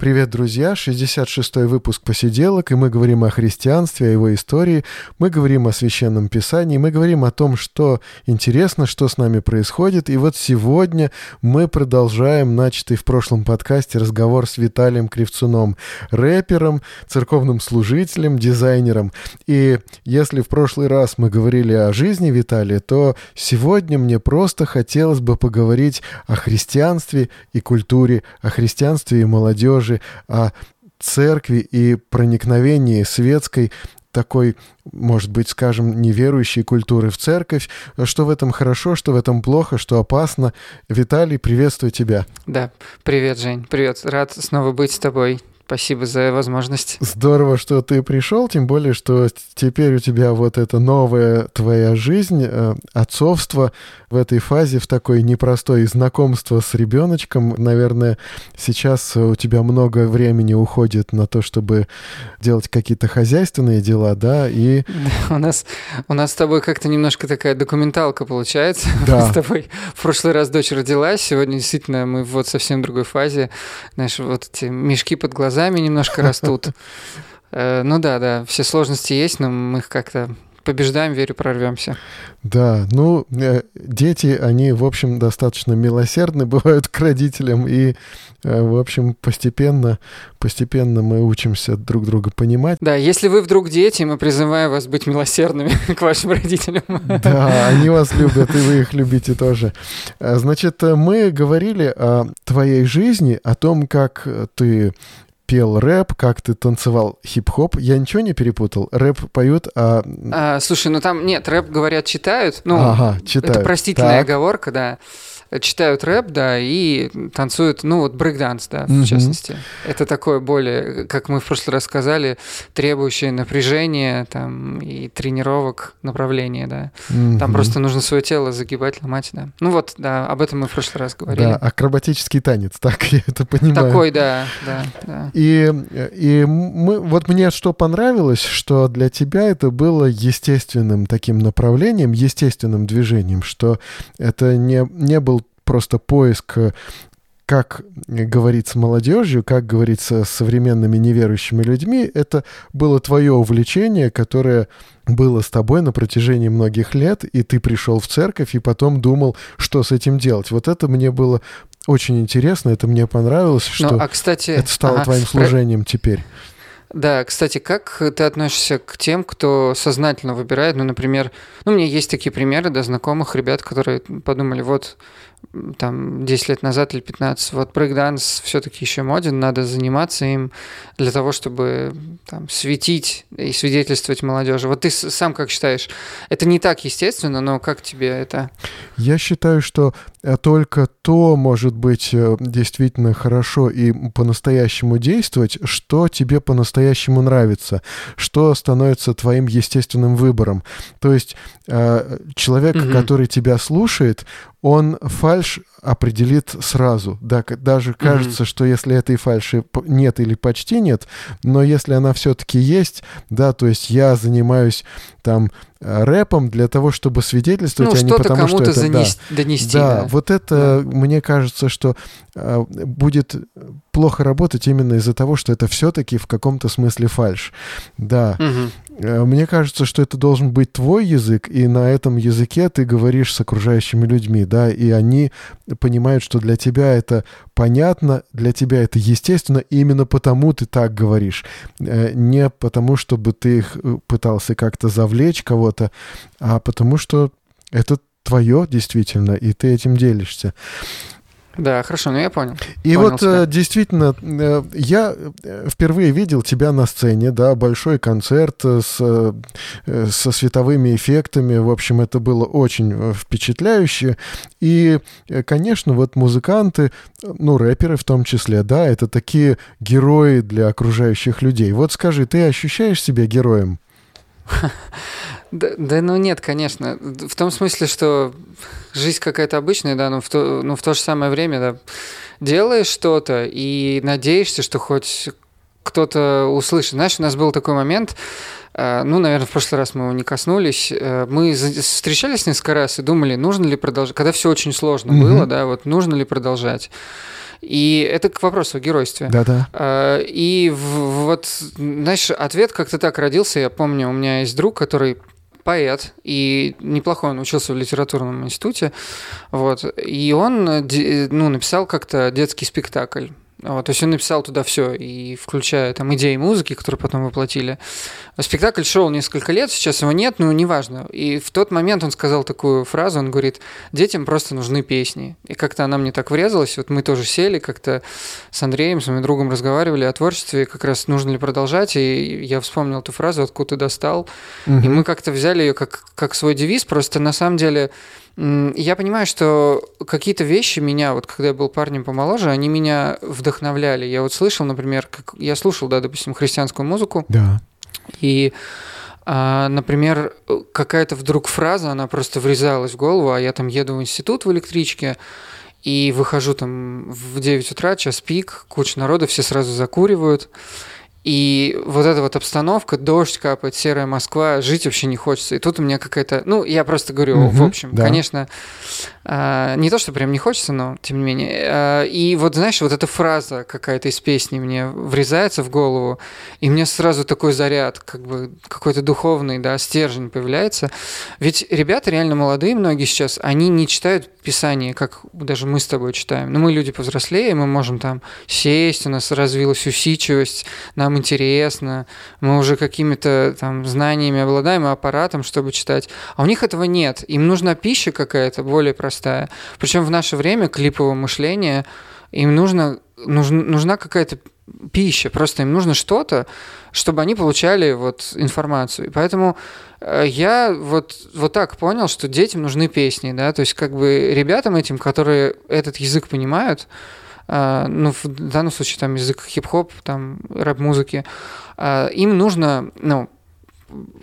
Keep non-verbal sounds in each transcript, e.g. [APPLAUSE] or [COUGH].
Привет, друзья! 66-й выпуск «Посиделок», и мы говорим о христианстве, о его истории, мы говорим о Священном Писании, мы говорим о том, что интересно, что с нами происходит. И вот сегодня мы продолжаем начатый в прошлом подкасте разговор с Виталием Кривцуном, рэпером, церковным служителем, дизайнером. И если в прошлый раз мы говорили о жизни Виталия, то сегодня мне просто хотелось бы поговорить о христианстве и культуре, о христианстве и молодежи, даже о церкви и проникновении светской такой, может быть, скажем, неверующей культуры в церковь. Что в этом хорошо, что в этом плохо, что опасно. Виталий, приветствую тебя. Да, привет, Жень. Привет. Рад снова быть с тобой. Спасибо за возможность. Здорово, что ты пришел, тем более, что теперь у тебя вот эта новая твоя жизнь, э, отцовство в этой фазе, в такой непростой знакомство с ребеночком. Наверное, сейчас у тебя много времени уходит на то, чтобы делать какие-то хозяйственные дела, да, и... У нас, у нас с тобой как-то немножко такая документалка получается. [LAUGHS] Да. Мы с тобой в прошлый раз дочь родилась, сегодня действительно мы вот совсем другой фазе. Знаешь, вот эти мешки под глазами глазами немножко растут. [LAUGHS] Э, ну да, да, все сложности есть, но мы их как-то побеждаем, верю, прорвемся. Да, ну, э, дети, они, в общем, достаточно милосердны [LAUGHS] бывают к родителям, и, э, в общем, постепенно, постепенно мы учимся друг друга понимать. Да, если вы вдруг дети, мы призываем вас быть милосердными [LAUGHS] к вашим родителям. Да, они вас любят, и вы их любите тоже. Значит, мы говорили о твоей жизни, о том, как ты пел рэп, как ты танцевал хип-хоп. Я ничего не перепутал? Рэп поют, а... а слушай, ну там нет, рэп, говорят, читают. Ну, ага, читают. Это простительная так. оговорка, да читают рэп, да, и танцуют, ну, вот брейкданс, да, в mm-hmm. частности. Это такое более, как мы в прошлый раз сказали, требующее напряжения там и тренировок направления, да. Mm-hmm. Там просто нужно свое тело загибать, ломать, да. Ну вот, да, об этом мы в прошлый раз говорили. Да, акробатический танец, [LAUGHS] так я это понимаю. Такой, да, да, да. И, и мы, вот мне что понравилось, что для тебя это было естественным таким направлением, естественным движением, что это не, не был просто поиск э, как говорить с молодежью, как говорить с современными неверующими людьми, это было твое увлечение, которое было с тобой на протяжении многих лет, и ты пришел в церковь и потом думал, что с этим делать. Вот это мне было очень интересно, это мне понравилось, ну, что ну, а, кстати, это стало ага, твоим служением про... теперь. Да, кстати, как ты относишься к тем, кто сознательно выбирает, ну, например, ну, у меня есть такие примеры, да, знакомых ребят, которые подумали, вот, там 10 лет назад или 15, вот брейкданс все-таки еще моден, надо заниматься им для того, чтобы там, светить и свидетельствовать молодежи. Вот ты сам как считаешь, это не так естественно, но как тебе это? Я считаю, что э, только то может быть э, действительно хорошо и по-настоящему действовать, что тебе по-настоящему нравится, что становится твоим естественным выбором. То есть э, человек, угу. который тебя слушает, он фальш определит сразу. Да, даже кажется, mm-hmm. что если этой фальши нет или почти нет, но если она все-таки есть, да, то есть я занимаюсь там э, рэпом для того, чтобы свидетельствовать, ну, а не потому что это занес... да, донести. Да, да, вот это да. мне кажется, что э, будет плохо работать именно из-за того, что это все-таки в каком-то смысле фальш. Да. Угу. Мне кажется, что это должен быть твой язык, и на этом языке ты говоришь с окружающими людьми, да, и они понимают, что для тебя это понятно, для тебя это естественно, и именно потому ты так говоришь. Э, не потому, чтобы ты их пытался как-то завлечь кого-то, а потому что это твое действительно, и ты этим делишься. Да, хорошо, ну я понял. И понял вот тебя. Э, действительно, э, я э, впервые видел тебя на сцене, да, большой концерт с, со световыми эффектами, в общем, это было очень впечатляюще. И, конечно, вот музыканты, ну, рэперы в том числе, да, это такие герои для окружающих людей. Вот скажи, ты ощущаешь себя героем? [LAUGHS] Да, да, ну нет, конечно. В том смысле, что жизнь какая-то обычная, да, но в то, но в то же самое время, да, делаешь что-то и надеешься, что хоть кто-то услышит. Знаешь, у нас был такой момент, э, ну, наверное, в прошлый раз мы его не коснулись. Э, мы встречались несколько раз и думали, нужно ли продолжать, когда все очень сложно mm-hmm. было, да, вот нужно ли продолжать. И это к вопросу о геройстве. Да-да. Э, и вот, знаешь, ответ как-то так родился. Я помню, у меня есть друг, который поэт, и неплохой он учился в литературном институте, вот, и он ну, написал как-то детский спектакль. Вот, то есть он написал туда все, и включая там идеи музыки, которые потом воплотили. Спектакль шел несколько лет, сейчас его нет, но неважно. И в тот момент он сказал такую фразу, он говорит, детям просто нужны песни. И как-то она мне так врезалась, вот мы тоже сели как-то с Андреем, с моим другом разговаривали о творчестве, как раз нужно ли продолжать, и я вспомнил эту фразу, откуда ты достал. Угу. И мы как-то взяли ее как, как свой девиз, просто на самом деле я понимаю, что какие-то вещи меня, вот когда я был парнем помоложе, они меня вдохновляли. Я вот слышал, например, как я слушал, да, допустим, христианскую музыку. Да. И а, например, какая-то вдруг фраза, она просто врезалась в голову, а я там еду в институт в электричке, и выхожу там в 9 утра, час пик, куча народа, все сразу закуривают. И вот эта вот обстановка, дождь капает, серая Москва, жить вообще не хочется. И тут у меня какая-то... Ну, я просто говорю, угу, в общем, да. конечно, а, не то, что прям не хочется, но тем не менее. А, и вот, знаешь, вот эта фраза какая-то из песни мне врезается в голову, и мне сразу такой заряд, как бы какой-то духовный, да, стержень появляется. Ведь ребята реально молодые, многие сейчас, они не читают Писание, как даже мы с тобой читаем. Но мы люди повзрослее, мы можем там сесть, у нас развилась усидчивость, нам интересно, мы уже какими-то там знаниями обладаем, аппаратом, чтобы читать. А у них этого нет. Им нужна пища какая-то более простая. Причем в наше время клипового мышления им нужно, нужна, нужна какая-то пища, просто им нужно что-то, чтобы они получали вот информацию. И поэтому Э, я вот, вот так понял, что детям нужны песни, да, то есть как бы ребятам этим, которые этот язык понимают, ну, в данном случае там язык хип-хоп, там рэп-музыки, э, им нужно, ну,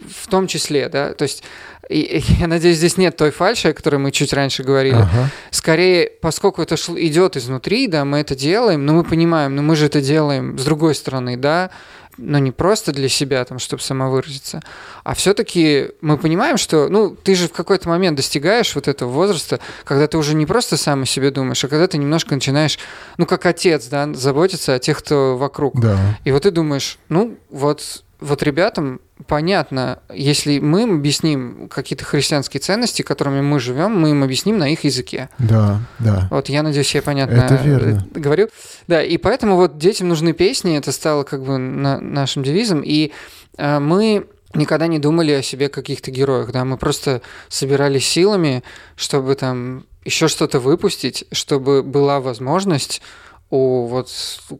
в том числе, да, то есть и, я надеюсь, здесь нет той фальши, о которой мы чуть раньше говорили. Ага. Скорее, поскольку это шло, идет изнутри, да, мы это делаем, но мы понимаем, но мы же это делаем с другой стороны, да, но не просто для себя, там, чтобы самовыразиться, а все-таки мы понимаем, что, ну, ты же в какой-то момент достигаешь вот этого возраста, когда ты уже не просто сам о себе думаешь, а когда ты немножко начинаешь, ну, как отец, да, заботиться о тех, кто вокруг. Да. И вот ты думаешь, ну, вот вот ребятам понятно, если мы им объясним какие-то христианские ценности, которыми мы живем, мы им объясним на их языке. Да, да. Вот я надеюсь, я понятно это верно. Э, говорю. Да, и поэтому вот детям нужны песни, это стало как бы на, нашим девизом, и э, мы никогда не думали о себе каких-то героях, да, мы просто собирались силами, чтобы там еще что-то выпустить, чтобы была возможность у вот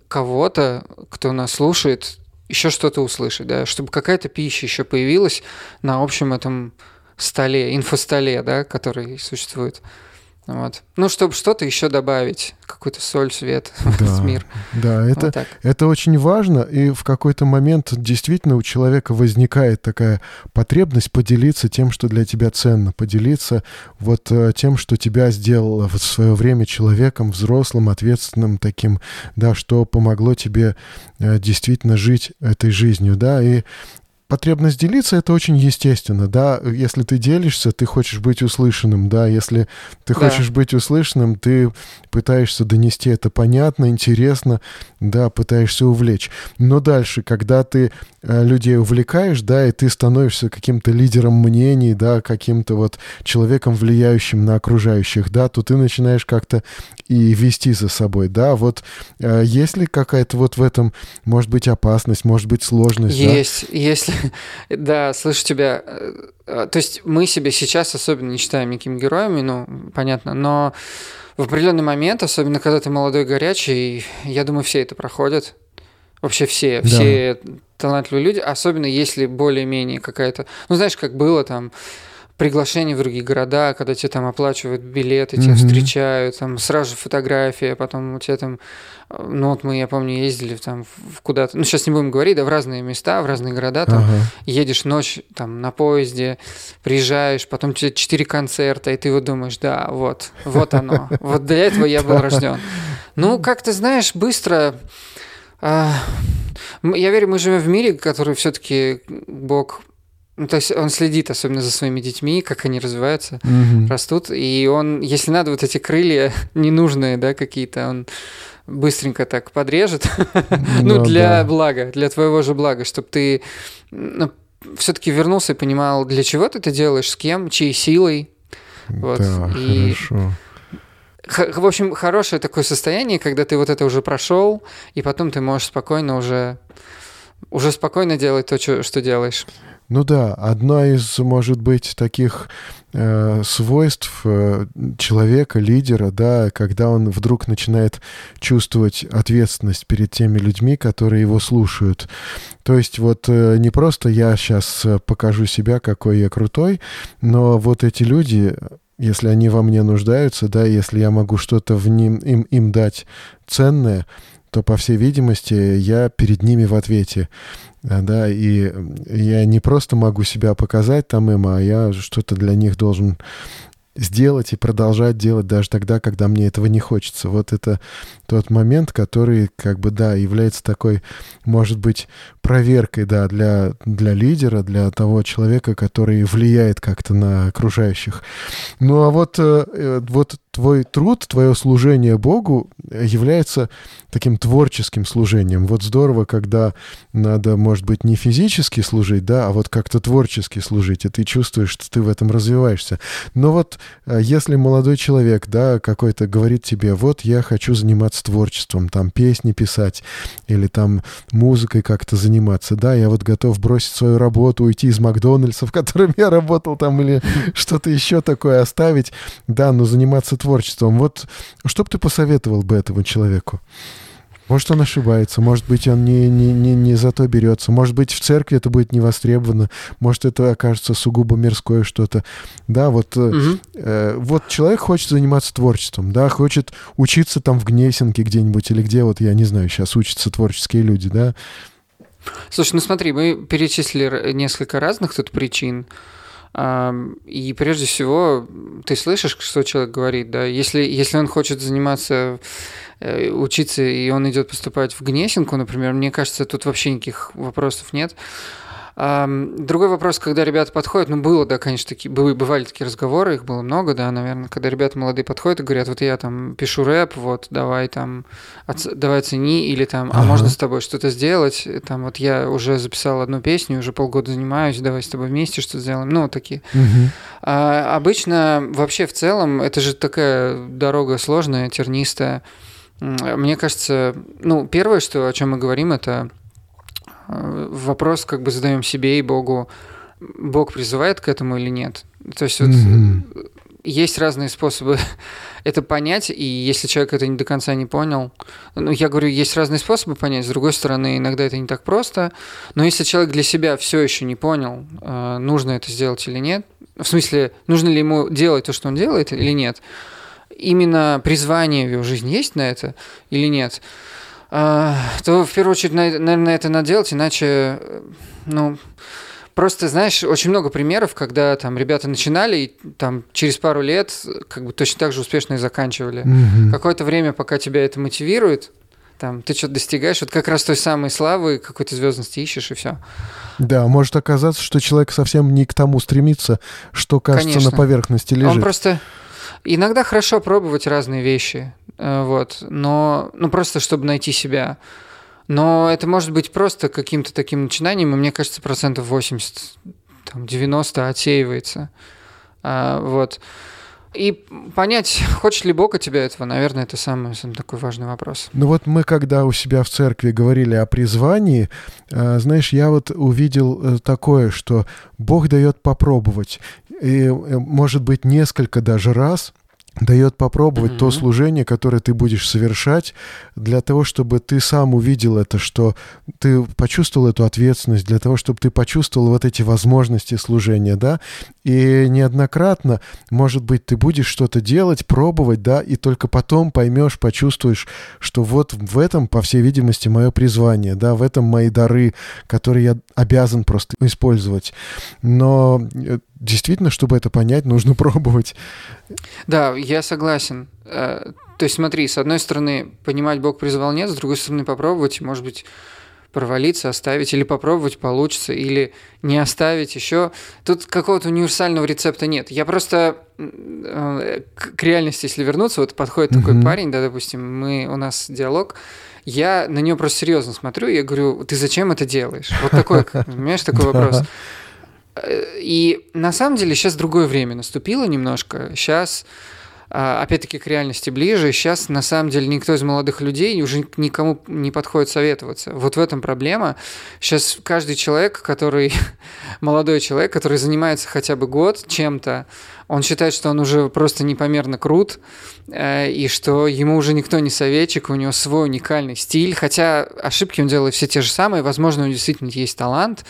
кого-то, кто нас слушает, еще что-то услышать, да, чтобы какая-то пища еще появилась на общем этом столе, инфостоле, да, который существует. Вот. Ну, чтобы что-то еще добавить, какую-то соль, свет в этот мир. Да, это, вот это очень важно, и в какой-то момент действительно у человека возникает такая потребность поделиться тем, что для тебя ценно, поделиться вот э, тем, что тебя сделало в свое время человеком, взрослым, ответственным таким, да, что помогло тебе э, действительно жить этой жизнью, да, и потребность делиться это очень естественно, да. Если ты делишься, ты хочешь быть услышанным, да. Если ты да. хочешь быть услышанным, ты пытаешься донести это понятно, интересно, да, пытаешься увлечь. Но дальше, когда ты э, людей увлекаешь, да, и ты становишься каким-то лидером мнений, да, каким-то вот человеком, влияющим на окружающих, да, то ты начинаешь как-то и вести за собой, да. Вот э, есть ли какая-то вот в этом, может быть, опасность, может быть, сложность? Есть, да? если [LAUGHS] Да, слышу тебя. Э, э, то есть мы себя сейчас особенно не считаем никакими героями, ну, понятно, но в определенный момент, особенно когда ты молодой, горячий, я думаю, все это проходят. Вообще все, да. все талантливые люди, особенно если более-менее какая-то... Ну, знаешь, как было там приглашения в другие города, когда тебе там оплачивают билеты, тебя Мгм. встречают, там сразу же фотография, потом у тебя там, э, ну вот мы, я помню, ездили там в- куда-то, ну сейчас не будем говорить, да, в разные места, в разные города, там Ага. едешь ночь там на поезде, приезжаешь, потом тебе четыре концерта, и ты вот думаешь, да, вот, вот оно, вот для этого я был [LAUGHS] рожден. Ну, как ты знаешь, быстро... а, я верю, мы живем в мире, который все-таки Бог... Ну, то есть он следит особенно за своими детьми, как они развиваются, Мгм. растут, и он, если надо, вот эти крылья [LAUGHS] ненужные, да, какие-то, он быстренько так подрежет, [LAUGHS] ну, Ну для блага, для твоего же блага, чтобы ты ну, все-таки вернулся и понимал, для чего ты это делаешь, с кем, чьей силой. Вот, Да, и- хорошо. В общем, хорошее такое состояние, когда ты вот это уже прошел, и потом ты можешь спокойно уже уже спокойно делать то, что делаешь. Ну да, одно из, может быть, таких э, свойств э, человека, лидера, да, когда он вдруг начинает чувствовать ответственность перед теми людьми, которые его слушают. То есть вот э, не просто я сейчас покажу себя, какой я крутой, но вот эти люди, если они во мне нуждаются, да, если я могу что-то в ним, им, им дать ценное, то, по всей видимости, я перед ними в ответе. А, Да, и я не просто могу себя показать там им, а я что-то для них должен сделать и продолжать делать даже тогда, когда мне этого не хочется. Вот это тот момент, который, как бы, да, является такой, может быть, проверкой, да, для, для лидера, для того человека, который влияет как-то на окружающих. Ну, а вот, э, э, вот твой труд, твое служение Богу является таким творческим служением. Вот здорово, когда надо, может быть, не физически служить, да, а вот как-то творчески служить, и ты чувствуешь, что ты в этом развиваешься. Но вот э, если молодой человек, да, какой-то говорит тебе, вот я хочу заниматься творчеством, там песни писать или там музыкой как-то заниматься, да, я вот готов бросить свою работу, уйти из Макдональдса, в [LAUGHS] котором я работал там, или [LAUGHS] что-то еще такое оставить, да, но заниматься творчеством. Вот что бы ты посоветовал бы этому человеку? Может, он ошибается, может быть, он не, не, не, не за то берется, может быть, в церкви это будет не востребовано, может, это окажется сугубо мирское что-то. Да, вот, Мгм. э, вот человек хочет заниматься творчеством, да, хочет учиться там в Гнесинке где-нибудь или где, вот я не знаю, сейчас учатся творческие люди, да. Слушай, ну смотри, мы перечислили несколько разных тут причин. И прежде всего, ты слышишь, что человек говорит, да? Если, если он хочет заниматься, э, учиться, и он идет поступать в Гнесинку, например, мне кажется, тут вообще никаких вопросов нет. Другой вопрос, когда ребята подходят, ну, было, да, конечно, такие, были, бывали такие разговоры, их было много, да, наверное, когда ребята молодые подходят и говорят, вот я там пишу рэп, вот, давай там, оц- давай оцени, или там, а Ага. можно с тобой что-то сделать, там, вот я уже записал одну песню, уже полгода занимаюсь, давай с тобой вместе что-то сделаем, ну, вот такие. А обычно вообще в целом это же такая дорога сложная, тернистая. Мне кажется, ну, первое, что, о чем мы говорим, это вопрос, как бы задаем себе и Богу, Бог призывает к этому или нет. То есть вот Мгм. есть разные способы [LAUGHS] это понять, и если человек это не до конца не понял, ну, я говорю, есть разные способы понять, с другой стороны, иногда это не так просто, но если человек для себя все еще не понял, э, нужно это сделать или нет, в смысле, нужно ли ему делать то, что он делает, или нет, именно призвание в его жизни есть на это или нет, то в первую очередь, на- наверное, это надо делать, иначе, э, ну, Просто, знаешь, очень много примеров, когда там ребята начинали, и там через пару лет как бы точно так же успешно и заканчивали. Мгм. Какое-то время, пока тебя это мотивирует, там, ты что-то достигаешь, вот как раз той самой славы, какой-то звездности ищешь, и все. Да, может оказаться, что человек совсем не к тому стремится, что кажется Конечно. на поверхности Он лежит. просто... Иногда хорошо пробовать разные вещи, э, вот, но, ну, просто чтобы найти себя. Но это может быть просто каким-то таким начинанием, и мне кажется, процентов 80, там, 90 отсеивается. А, вот. И понять, [LAUGHS] хочет ли Бог от тебя этого, наверное, это самый, самый такой важный вопрос. Ну вот мы, когда у себя в церкви говорили о призвании, э, знаешь, я вот увидел э, такое, что Бог дает попробовать. И, э, может быть, несколько даже раз дает попробовать Мгм. то служение, которое ты будешь совершать, для того, чтобы ты сам увидел это, что ты почувствовал эту ответственность, для того, чтобы ты почувствовал вот эти возможности служения, да, и неоднократно, может быть, ты будешь что-то делать, пробовать, да, и только потом поймешь, почувствуешь, что вот в этом, по всей видимости, мое призвание, да, в этом мои дары, которые я обязан просто использовать. Но э, действительно, чтобы это понять, нужно [LAUGHS] пробовать. Да, я согласен. Э, То есть смотри, с одной стороны, понимать Бог призвал нет, с другой стороны, попробовать, может быть, провалиться, оставить, или попробовать получится, или не оставить еще. Тут какого-то универсального рецепта нет. Я просто э, к реальности, если вернуться, вот подходит такой Мгм. парень, да, допустим, мы, у нас диалог, я на него просто серьезно смотрю, я говорю, ты зачем это делаешь? Вот такой, [LAUGHS] понимаешь, такой вопрос. [LAUGHS] Э, И на самом деле сейчас другое время наступило немножко. Сейчас, опять-таки, к реальности ближе. Сейчас, на самом деле, никто из молодых людей уже никому не подходит советоваться. Вот в этом проблема. Сейчас каждый человек, который [LAUGHS] молодой человек, который занимается хотя бы год чем-то, он считает, что он уже просто непомерно крут, э, и что ему уже никто не советчик, у него свой уникальный стиль, хотя ошибки он делает все те же самые, возможно, у него действительно есть талант,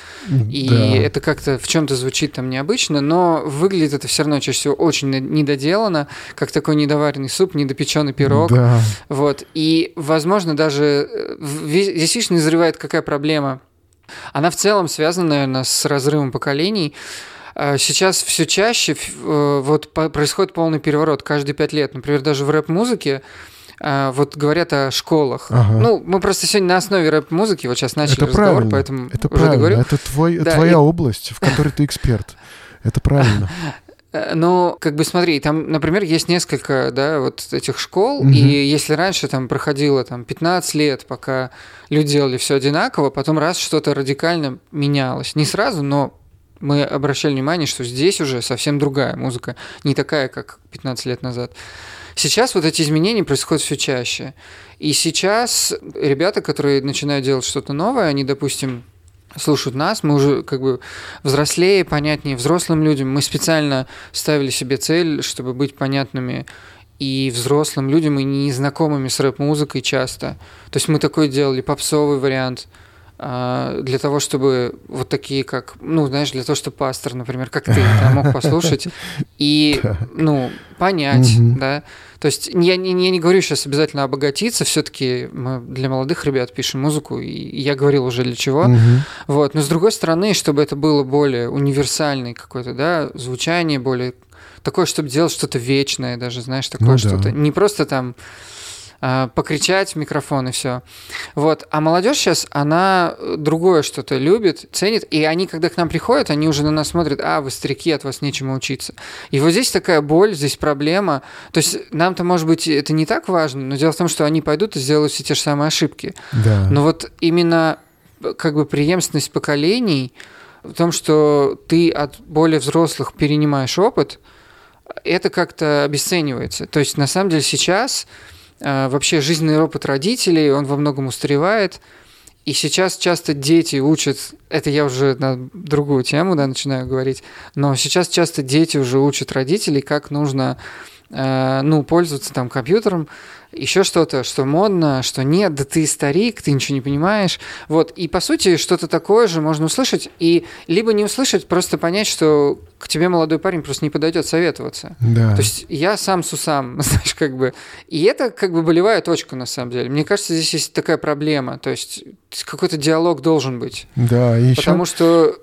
и Да. это как-то в чем-то звучит там необычно, но выглядит это все равно чаще всего очень не- недоделано, как такой недоваренный суп, недопеченный пирог. Да. Вот. И, возможно, даже э, здесь видишь, назревает какая проблема. Она в целом связана, наверное, с разрывом поколений. А Сейчас все чаще э, вот происходит полный переворот каждые пять лет. Например, даже в рэп-музыке а, вот говорят о школах. Ага. Ну, мы просто сегодня на основе рэп-музыки вот сейчас начали Это разговор, правильно. поэтому Это уже правильно. договорю. Это твой, Да, твоя и- область, в которой ты эксперт. Это правильно. [LAUGHS] Э, Ну, как бы смотри, там, например, есть несколько, да, вот этих школ, Мгм. и если раньше там проходило там 15 лет, пока люди делали все одинаково, потом раз что-то радикально менялось. Не сразу, но мы обращали внимание, что здесь уже совсем другая музыка, не такая, как 15 лет назад. Сейчас вот эти изменения происходят все чаще. И сейчас ребята, которые начинают делать что-то новое, они, допустим, слушают нас, мы уже как бы взрослее, понятнее взрослым людям. Мы специально ставили себе цель, чтобы быть понятными и взрослым людям, и незнакомыми с рэп-музыкой часто. То есть мы такой делали попсовый вариант для того, чтобы вот такие, как, ну, знаешь, для того, чтобы пастор, например, как ты, да, мог послушать [LAUGHS] и, Да. ну, понять, да. То есть я не, я не говорю сейчас обязательно обогатиться, все-таки мы для молодых ребят пишем музыку, и я говорил уже для чего. Вот. Но с другой стороны, чтобы это было более универсальное какое-то, да, звучание, более такое, чтобы делать что-то вечное, даже, знаешь, такое Ну да. что-то. Не просто там а, покричать в микрофон и все. Вот. А молодежь сейчас, она э, другое что-то любит, ценит, и они, когда к нам приходят, они уже на нас смотрят, а, вы старики, от вас нечему учиться. И вот здесь такая боль, здесь проблема. То есть нам-то, может быть, это не так важно, но дело в том, что они пойдут и сделают все те же самые ошибки. Да. Но вот именно э, как бы преемственность поколений в том, что ты от более взрослых перенимаешь опыт, это как-то обесценивается. То есть на самом деле сейчас э, вообще жизненный опыт родителей, он во многом устаревает. И сейчас часто дети учат, это я уже на другую тему да, начинаю говорить, но сейчас часто дети уже учат родителей, как нужно ну, пользоваться там компьютером, еще что-то, что модно, что нет, да ты старик, ты ничего не понимаешь. Вот, и по сути что-то такое же можно услышать, и либо не услышать, просто понять, что к тебе молодой парень просто не подойдет советоваться. Да. То есть я сам с усам, [LAUGHS] знаешь, как бы. И это как бы болевая точка, на самом деле. Мне кажется, здесь есть такая проблема. То есть какой-то диалог должен быть. Да, и еще, Потому что...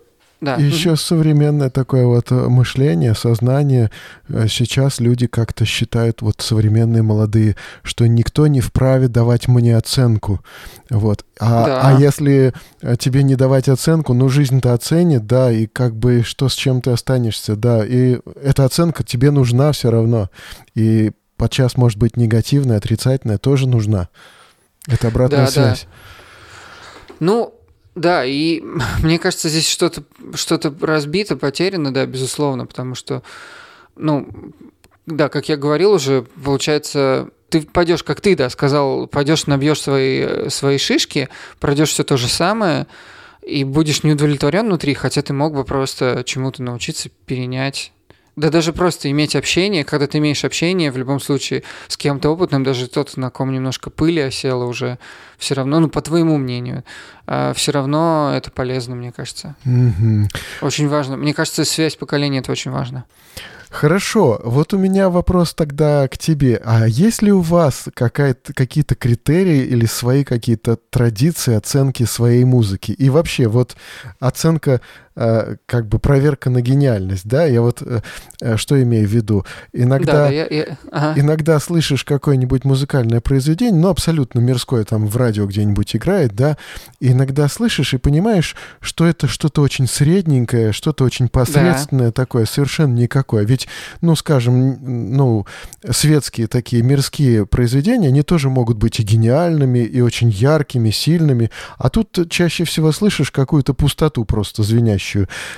Да. и еще современное такое вот э, мышление, сознание. Э, Сейчас люди как-то считают, вот современные молодые, что никто не вправе давать мне оценку. Вот. А, Да. а если э, тебе не давать оценку, ну жизнь-то оценит, да, и как бы что с чем ты останешься, да, и эта оценка тебе нужна все равно. И подчас может быть негативная, отрицательная, тоже нужна. Это обратная Да, да. связь. Ну, да, и [LAUGHS] мне кажется, здесь что-то что разбито, потеряно, да, безусловно, потому что, ну, да, как я говорил уже, получается, ты пойдешь, как ты, да, сказал, пойдешь, набьешь свои, э, свои шишки, пройдешь все то же самое, и будешь не удовлетворен внутри, хотя ты мог бы просто чему-то научиться перенять Да даже просто иметь общение, когда ты имеешь общение, в любом случае, с кем-то опытным, даже тот, на ком немножко пыли осела уже, все равно, ну, по твоему мнению, а, все равно это полезно, мне кажется. Мгм. Очень важно. Мне кажется, связь поколений это очень важно. Хорошо, вот у меня вопрос тогда к тебе. А есть ли у вас какие-то критерии или свои какие-то традиции оценки своей музыки? И вообще, вот оценка, как бы проверка на гениальность, да? Я вот э, э, что имею в виду? Иногда... Да, да, я, я- ага. Иногда слышишь какое-нибудь музыкальное произведение, ну, абсолютно мирское, там, в радио где-нибудь играет, да, и иногда слышишь и понимаешь, что это что-то очень средненькое, что-то очень посредственное такое, совершенно никакое. Ведь, ну, скажем, ну, светские такие мирские произведения, они тоже могут быть и гениальными, и очень яркими, сильными, а тут чаще всего слышишь какую-то пустоту просто звенящую,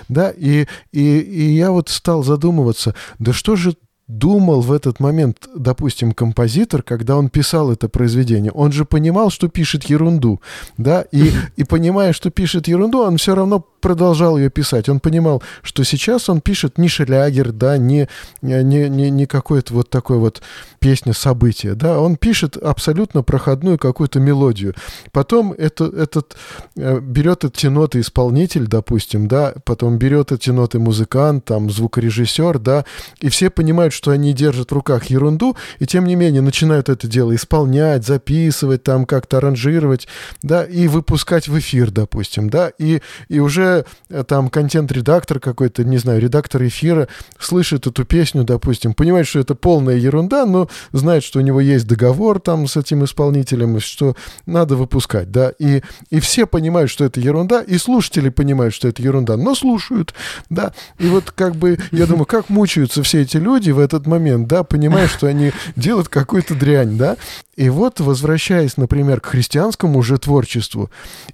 да, и, и, и я вот стал задумываться, да что же думал в этот момент, допустим, композитор, когда он писал это произведение? Он же понимал, что пишет ерунду, да, и, и понимая, что пишет ерунду, он все равно продолжал ее писать. Он понимал, что сейчас он пишет не шлягер, да, не, не, не, не какое-то вот такое вот песня события, да, он пишет абсолютно проходную какую-то мелодию. Потом это, этот э, берет эти ноты исполнитель, допустим, да, потом берет эти ноты музыкант, там, звукорежиссер, да, и все понимают, что они держат в руках ерунду, и тем не менее начинают это дело исполнять, записывать, там, как-то аранжировать, да, и выпускать в эфир, допустим, да, и, и уже э, там контент-редактор какой-то, не знаю, редактор эфира слышит эту песню, допустим, понимает, что это полная ерунда, но знает, что у него есть договор там с этим исполнителем, что надо выпускать, да, и, и все понимают, что это ерунда, и слушатели понимают, что это ерунда, но слушают, да, и вот как бы, я думаю, как мучаются все эти люди в этот момент, да, понимая, что они [LAUGHS] делают какую-то дрянь, да, и вот, возвращаясь, например, к христианскому уже творчеству,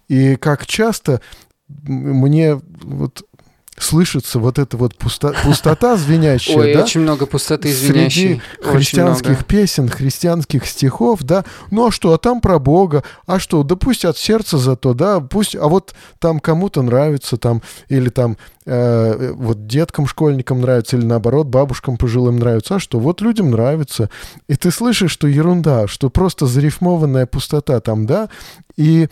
и как часто мне вот слышится вот эта вот пусто- [LAUGHS] пустота звенящая, Ой, да, очень много пустоты среди звенящей. Очень христианских песен, христианских стихов, да, ну а что, а там про Бога, а что, да пусть от сердца зато, да, пусть, а вот там кому-то нравится, там, или там, э, вот деткам, школьникам нравится, или наоборот, бабушкам пожилым нравится, а что, вот людям нравится, и ты слышишь, что ерунда, что просто зарифмованная пустота там, да, и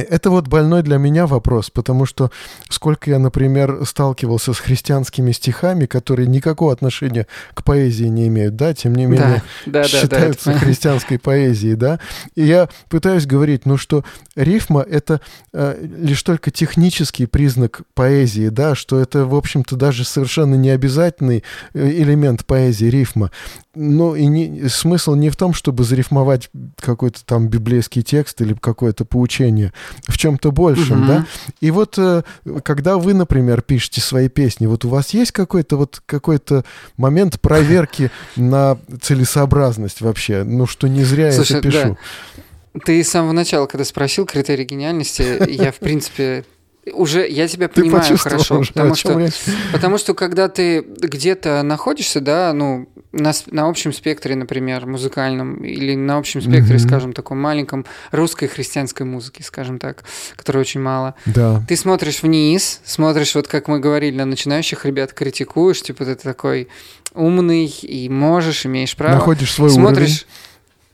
это вот больной для меня вопрос, потому что сколько я, например, сталкивался с христианскими стихами, которые никакого отношения к поэзии не имеют, да, тем не менее Да, да, да, считаются да. это- христианской поэзией, да. И я пытаюсь говорить, ну что рифма это э, лишь только технический признак поэзии, да, что это, в общем-то, даже совершенно не обязательный э, элемент поэзии рифма. Ну и не, смысл не в том, чтобы зарифмовать какой-то там библейский текст или какое-то поучение, в чем-то большем, Мгм. да. И вот э, когда вы, например, пишете свои песни, вот у вас есть какой-то вот какой-то момент проверки [LAUGHS] на целесообразность вообще, ну что не зря я это пишу. Ты с самого начала, когда спросил критерий гениальности, я, в принципе, уже, я тебя Ты понимаю хорошо, уже, потому что, речь? потому что когда ты где-то находишься, да, ну, на, на общем спектре, например, музыкальном, или на общем спектре, Мгм. скажем, таком маленьком русской христианской музыки, скажем так, которой очень мало, Да. ты смотришь вниз, смотришь, вот как мы говорили, на начинающих ребят критикуешь, типа ты такой умный и можешь, имеешь право. Находишь свой смотришь,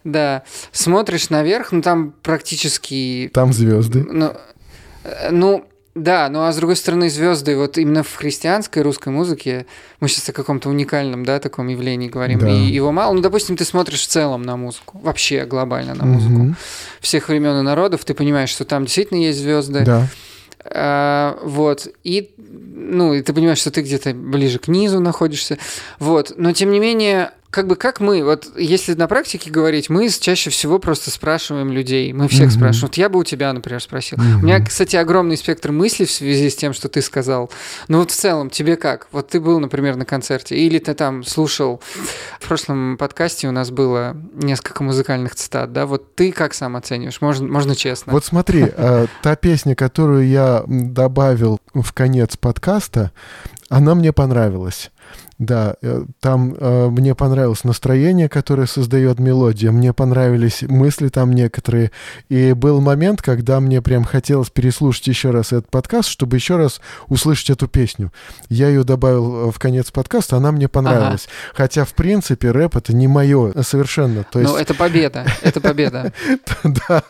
да, смотришь наверх, ну там практически, уровень, там звезды. ну, э, ну, да, ну а с другой стороны звезды, вот именно в христианской русской музыке, мы сейчас о каком-то уникальном, да, таком явлении говорим, Да. и его мало, ну, допустим, ты смотришь в целом на музыку, вообще глобально на музыку Мгм. всех времен и народов, ты понимаешь, что там действительно есть звезды, Да. а, вот, и, ну, и ты понимаешь, что ты где-то ближе к низу находишься, вот, но тем не менее, как бы как мы, вот если на практике говорить, мы чаще всего просто спрашиваем людей, мы всех Мгм. спрашиваем. Вот я бы у тебя, например, спросил. Мгм. У меня, кстати, огромный спектр мыслей в связи с тем, что ты сказал. Но вот в целом, тебе как? Вот ты был, например, на концерте, или ты там слушал, в прошлом подкасте у нас было несколько музыкальных цитат, да, вот ты как сам оцениваешь? Можно, можно честно. Вот смотри, э, та песня, которую я добавил в конец подкаста, она мне понравилась. Да, э, там э, мне понравилось настроение, которое создает мелодия, мне понравились мысли там некоторые. И был момент, когда мне прям хотелось переслушать еще раз этот подкаст, чтобы еще раз услышать эту песню. Я ее добавил э, в конец подкаста, она мне понравилась. Ага. Хотя, в принципе, рэп это не мое совершенно. То есть... Ну, это победа, это победа. [LAUGHS] Да.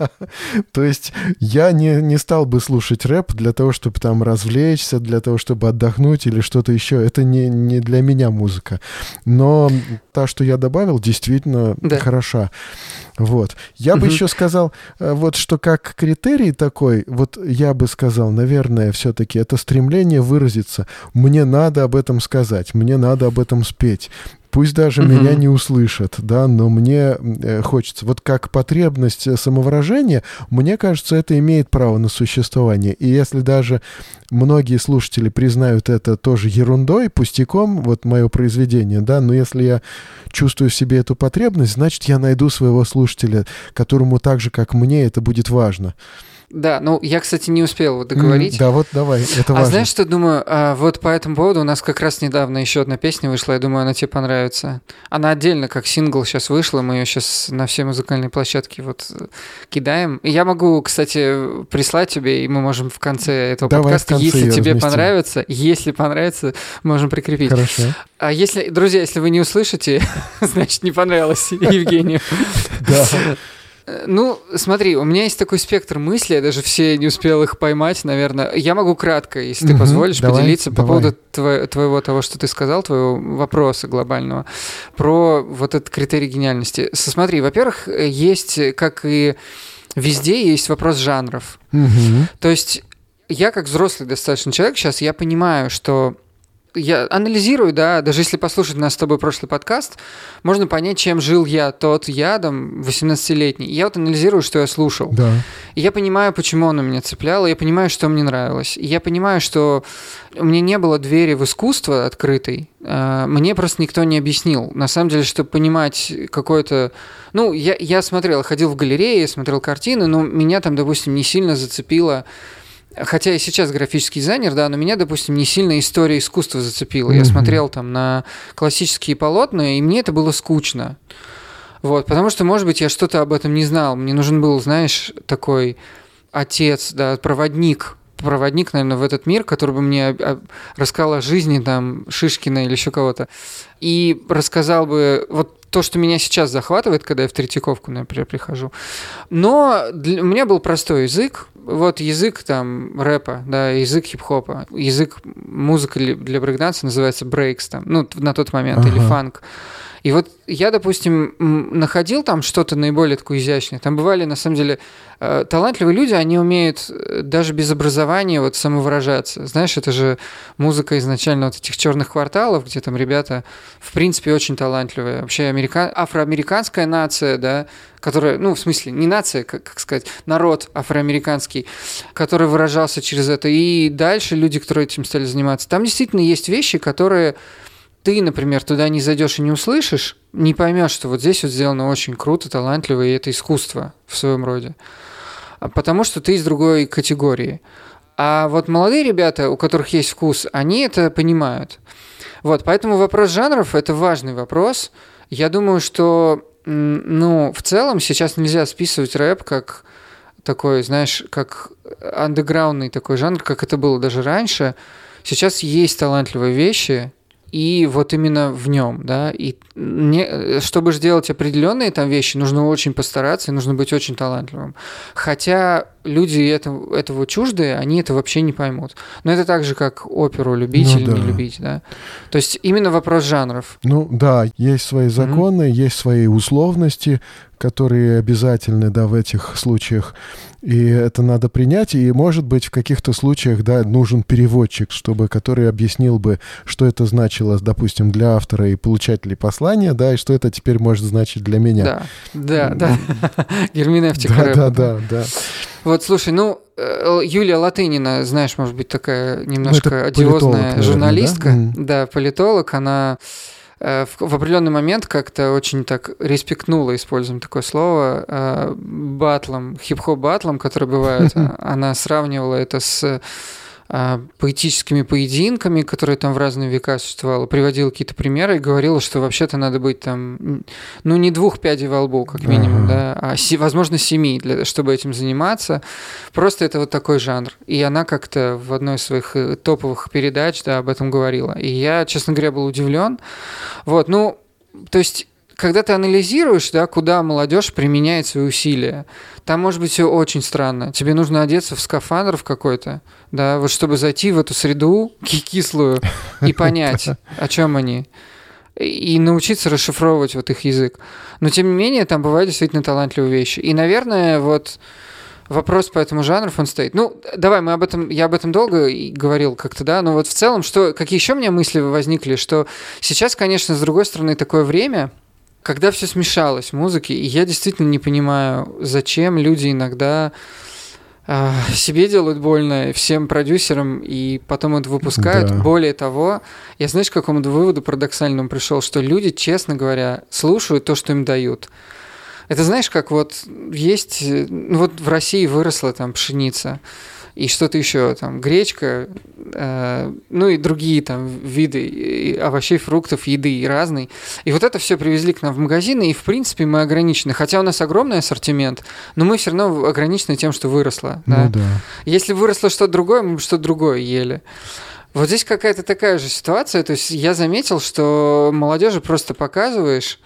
То есть я не, не стал бы слушать рэп для того, чтобы там развлечься, для того, чтобы отдохнуть или что-то еще. Это не, не для меня музыка. Но та, что я добавил, действительно да. хороша. Вот. Я угу. бы еще сказал, э, вот что как критерий такой, вот я бы сказал, наверное, все-таки это стремление выразиться. Мне надо об этом сказать, мне надо об этом спеть. Пусть даже угу. меня не услышат, да, но мне э, хочется. Вот как потребность э, самовыражения, мне кажется, это имеет право на существование. И если даже многие слушатели признают это тоже ерундой, пустяком, вот мое произведение, да, но если я чувствую в себе эту потребность, значит, я найду своего слушателя, которому так же, как мне, это будет важно. Да, ну я, кстати, не успел вот договорить. Mm, да, вот давай, это важно. А знаешь, что думаю? А, вот по этому поводу у нас как раз недавно еще одна песня вышла, я думаю, она тебе понравится. Она отдельно как сингл сейчас вышла, мы ее сейчас на все музыкальные площадки вот э, кидаем. И я могу, кстати, прислать тебе, и мы можем в конце этого давай подкаста, конце если тебе разместим. понравится, если понравится, можем прикрепить. Хорошо. А если, друзья, если вы не услышите, [LAUGHS] значит, не понравилось [LAUGHS] Евгению. Да. Э, ну, смотри, у меня есть такой спектр мыслей, я даже все не успел их поймать, наверное. Я могу кратко, если ты позволишь, давай, поделиться давай. по поводу тво- твоего того, что ты сказал, твоего вопроса глобального, про вот этот критерий гениальности. Смотри, во-первых, есть, как и везде, есть вопрос жанров. Угу. То есть я как взрослый достаточно человек сейчас, я понимаю, что я анализирую, да, даже если послушать нас с тобой прошлый подкаст, можно понять, чем жил я, тот ядом 18-летний. я вот анализирую, что я слушал. Да. И я понимаю, почему оно меня цепляло, я понимаю, что мне нравилось. И я понимаю, что у меня не было двери в искусство открытой, а, мне просто никто не объяснил. На самом деле, чтобы понимать какое-то... Ну, я, я смотрел, ходил в галереи, смотрел картины, но меня там, допустим, не сильно зацепило хотя и сейчас графический дизайнер, да, но меня, допустим, не сильно история искусства зацепила. Mm-hmm. Я смотрел там на классические полотна, и мне это было скучно. Вот, потому что, может быть, я что-то об этом не знал. Мне нужен был, знаешь, такой отец, да, проводник, проводник, наверное, в этот мир, который бы мне рассказал о жизни там Шишкина или еще кого-то. И рассказал бы вот то, что меня сейчас захватывает, когда я в Третьяковку, например, прихожу. Но для, у меня был простой язык, вот язык там рэпа, да, язык хип-хопа, язык музыки для брейкданса называется брейкс там, ну, на тот момент, ага. или фанк. И вот я, допустим, находил там что-то наиболее такое изящное. Там бывали, на самом деле, э, талантливые люди, они умеют э, даже без образования вот самовыражаться. Знаешь, это же музыка изначально вот этих черных кварталов, где там ребята, в принципе, очень талантливые. Вообще америка... афроамериканская нация, да, которая, ну, в смысле, не нация, как, как сказать, народ афроамериканский, который выражался через это. И дальше люди, которые этим стали заниматься. Там действительно есть вещи, которые ты, например, туда не зайдешь и не услышишь, не поймешь, что вот здесь вот сделано очень круто, талантливо, и это искусство в своем роде. А потому что ты из другой категории. А вот молодые ребята, у которых есть вкус, они это понимают. Вот, поэтому вопрос жанров – это важный вопрос. Я думаю, что, ну, в целом сейчас нельзя списывать рэп как такой, знаешь, как андеграундный такой жанр, как это было даже раньше. Сейчас есть талантливые вещи, и вот именно в нем, да, и не, чтобы сделать определенные там вещи, нужно очень постараться, и нужно быть очень талантливым. Хотя люди этого, этого чуждые, они это вообще не поймут. Но это так же, как оперу любить ну, или да. не любить, да. То есть именно вопрос жанров. Ну да, есть свои законы, mm-hmm. есть свои условности, которые обязательны, да, в этих случаях. И это надо принять. И, может быть, в каких-то случаях, да, нужен переводчик, чтобы, который объяснил бы, что это значило, допустим, для автора и получателей послания, да, и что это теперь может значить для меня. Да, да, да. [LAUGHS] Герменевтика Да, да, да, да. Вот, слушай, ну, э, Юлия Латынина, знаешь, может быть, такая немножко ну, одиозная журналистка, да? да, политолог, она Э, в, в определенный момент как-то очень так респектнула, используем такое слово, э, батлом, хип-хоп батлом, который бывает. [LAUGHS] Она сравнивала это с поэтическими поединками, которые там в разные века существовало, приводила какие-то примеры и говорила, что вообще-то надо быть там, ну, не двух пядей во лбу, как минимум, ага. да, а, возможно, семи, для, чтобы этим заниматься. Просто это вот такой жанр. И она как-то в одной из своих э, топовых передач, да, об этом говорила. И я, честно говоря, был удивлен. Вот, ну, то есть когда ты анализируешь, да, куда молодежь применяет свои усилия, там может быть все очень странно. Тебе нужно одеться в скафандр в какой-то, да, вот чтобы зайти в эту среду кислую и понять, о чем они и научиться расшифровывать вот их язык. Но тем не менее, там бывают действительно талантливые вещи. И, наверное, вот вопрос по этому жанру он стоит. Ну, давай, мы об этом, я об этом долго говорил как-то, да, но вот в целом, что, какие еще у меня мысли возникли, что сейчас, конечно, с другой стороны, такое время, когда все смешалось в музыке, и я действительно не понимаю, зачем люди иногда э, себе делают больно, всем продюсерам, и потом это выпускают. Да. Более того, я знаешь, к какому выводу парадоксальному пришел, что люди, честно говоря, слушают то, что им дают. Это знаешь, как вот есть, ну вот в России выросла там пшеница, и что-то еще, там, гречка, э, ну и другие там виды овощей, фруктов, еды и разной. И вот это все привезли к нам в магазины, и в принципе мы ограничены. Хотя у нас огромный ассортимент, но мы все равно ограничены тем, что выросло. Ну, да? да. Если выросло что-то другое, мы что-то другое ели. Вот здесь какая-то такая же ситуация. То есть я заметил, что молодежи просто показываешь,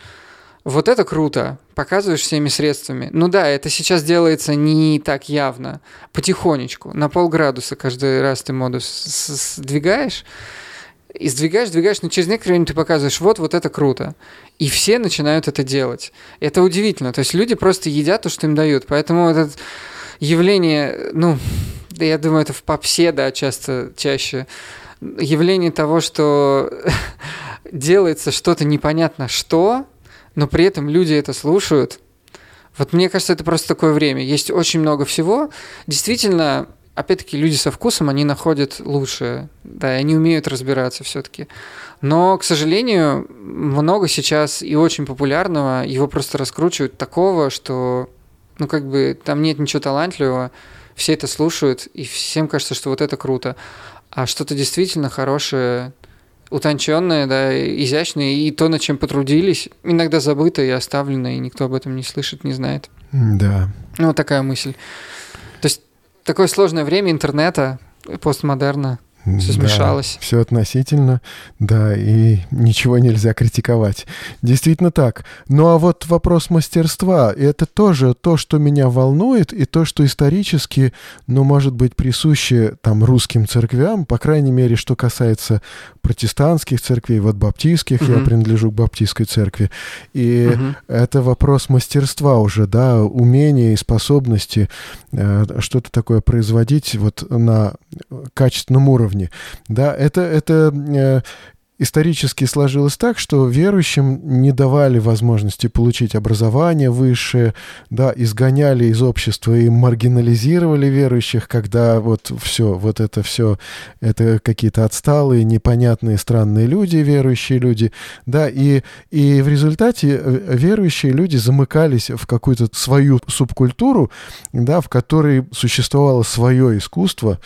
вот это круто, показываешь всеми средствами. Ну да, это сейчас делается не так явно, потихонечку, на полградуса каждый раз ты моду сдвигаешь, и сдвигаешь, сдвигаешь, но через некоторое время ты показываешь, вот, вот это круто. И все начинают это делать. Это удивительно. То есть люди просто едят то, что им дают. Поэтому это явление, ну, я думаю, это в попсе, да, часто, чаще, явление того, что [LAUGHS] делается что-то непонятно что, но при этом люди это слушают. Вот мне кажется, это просто такое время. Есть очень много всего. Действительно, опять-таки, люди со вкусом, они находят лучшее, да, и они умеют разбираться все-таки. Но, к сожалению, много сейчас и очень популярного, его просто раскручивают такого, что, ну, как бы, там нет ничего талантливого, все это слушают, и всем кажется, что вот это круто. А что-то действительно хорошее утонченное, да, изящное, и то, над чем потрудились, иногда забыто и оставлено, и никто об этом не слышит, не знает. Да. Ну, вот такая мысль. То есть такое сложное время интернета, постмодерна. Все смешалось. Да, все относительно, да, и ничего нельзя критиковать. Действительно так. Ну а вот вопрос мастерства, это тоже то, что меня волнует, и то, что исторически, ну, может быть, присуще там русским церквям, по крайней мере, что касается протестантских церквей, вот баптистских, угу. я принадлежу к баптистской церкви, и угу. это вопрос мастерства уже, да, умения и способности э, что-то такое производить вот на качественном уровне. Да, это, это э, исторически сложилось так, что верующим не давали возможности получить образование высшее, да, изгоняли из общества и маргинализировали верующих, когда вот все, вот это все, это какие-то отсталые, непонятные, странные люди, верующие люди, да, и, и в результате э, верующие люди замыкались в какую-то свою субкультуру, да, в которой существовало свое искусство,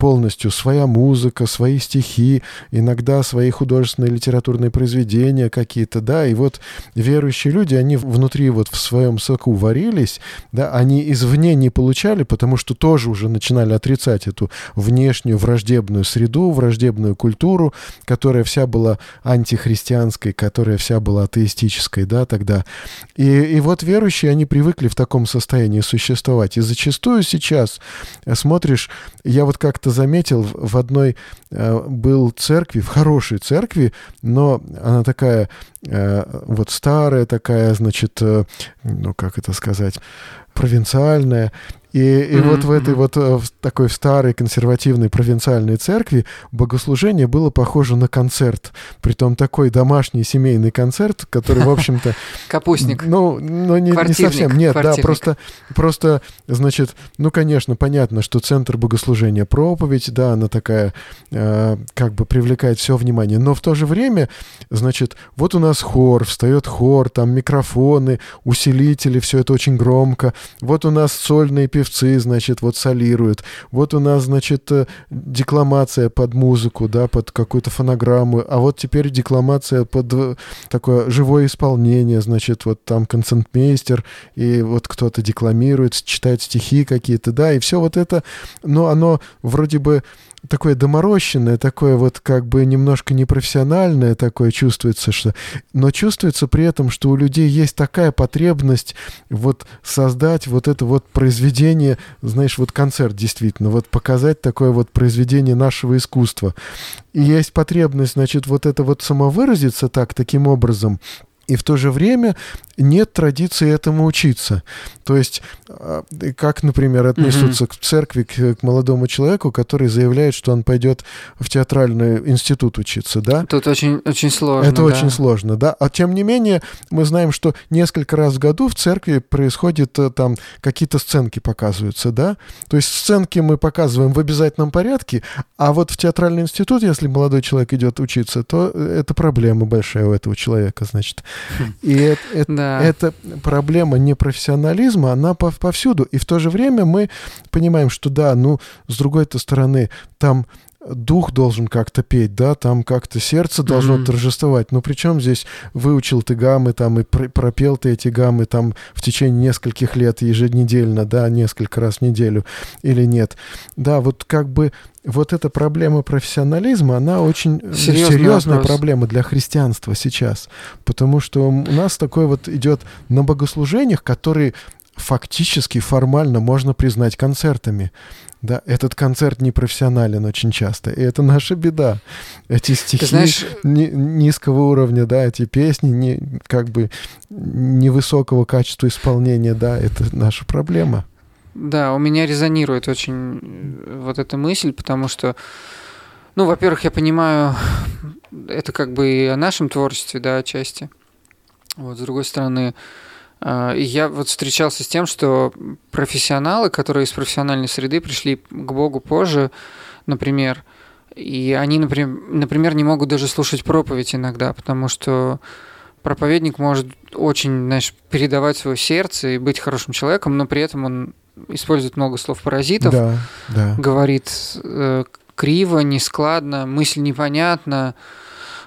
полностью своя музыка, свои стихи, иногда свои художественные литературные произведения какие-то, да, и вот верующие люди, они внутри вот в своем соку варились, да, они извне не получали, потому что тоже уже начинали отрицать эту внешнюю враждебную среду, враждебную культуру, которая вся была антихристианской, которая вся была атеистической, да, тогда. И, и вот верующие, они привыкли в таком состоянии существовать. И зачастую сейчас смотришь, я вот как-то как-то заметил, в одной э, был церкви, в хорошей церкви, но она такая э, вот старая такая, значит, э, ну как это сказать, провинциальная, и, и mm-hmm. вот в этой вот э, в такой старой консервативной провинциальной церкви богослужение было похоже на концерт. Притом такой домашний семейный концерт, который, в [LAUGHS] общем-то... Капустник. Ну, ну не, не совсем. Нет, да, просто, просто, значит, ну, конечно, понятно, что центр богослужения проповедь, да, она такая, э, как бы привлекает все внимание. Но в то же время, значит, вот у нас хор, встает хор, там микрофоны, усилители, все это очень громко. Вот у нас сольные певцы, значит, вот солируют. Вот у нас, значит, э, декламация под музыку, да, под какую-то фонограмму. А вот теперь декламация под э, такое живое исполнение, значит, вот там концертмейстер, и вот кто-то декламирует, читает стихи какие-то, да, и все вот это, но оно вроде бы такое доморощенное, такое вот как бы немножко непрофессиональное такое чувствуется, что... Но чувствуется при этом, что у людей есть такая потребность вот создать вот это вот произведение, знаешь, вот концерт действительно, вот показать такое вот произведение нашего искусства. И есть потребность, значит, вот это вот самовыразиться так, таким образом, и в то же время нет традиции этому учиться. То есть, а, как, например, отнесутся mm-hmm. к церкви, к, к молодому человеку, который заявляет, что он пойдет в театральный институт учиться, да? Тут очень, очень сложно. Это да. очень сложно, да. А тем не менее, мы знаем, что несколько раз в году в церкви происходит э, там какие-то сценки показываются, да? То есть сценки мы показываем в обязательном порядке, а вот в театральный институт, если молодой человек идет учиться, то это проблема большая у этого человека, значит. Хм. И это, это, да. Эта проблема непрофессионализма, она повсюду. И в то же время мы понимаем, что да, ну, с другой-то стороны, там дух должен как-то петь, да, там как-то сердце должно mm-hmm. торжествовать. Но причем здесь выучил ты гаммы, там и пропел ты эти гаммы там в течение нескольких лет еженедельно, да, несколько раз в неделю или нет. Да, вот как бы вот эта проблема профессионализма, она очень Серьезный серьезная вопрос. проблема для христианства сейчас, потому что у нас такой вот идет на богослужениях, которые фактически формально можно признать концертами. Да, этот концерт непрофессионален очень часто, и это наша беда. Эти стихи знаешь... ни, низкого уровня, да, эти песни не, как бы невысокого качества исполнения, да, это наша проблема. Да, у меня резонирует очень э, вот эта мысль, потому что, ну, во-первых, я понимаю, это как бы и о нашем творчестве, да, отчасти. Вот, с другой стороны, и я вот встречался с тем, что профессионалы, которые из профессиональной среды пришли к Богу позже, например, и они, например, не могут даже слушать проповедь иногда, потому что проповедник может очень, знаешь, передавать свое сердце и быть хорошим человеком, но при этом он использует много слов паразитов, да, да. говорит э, криво, нескладно, мысль непонятна,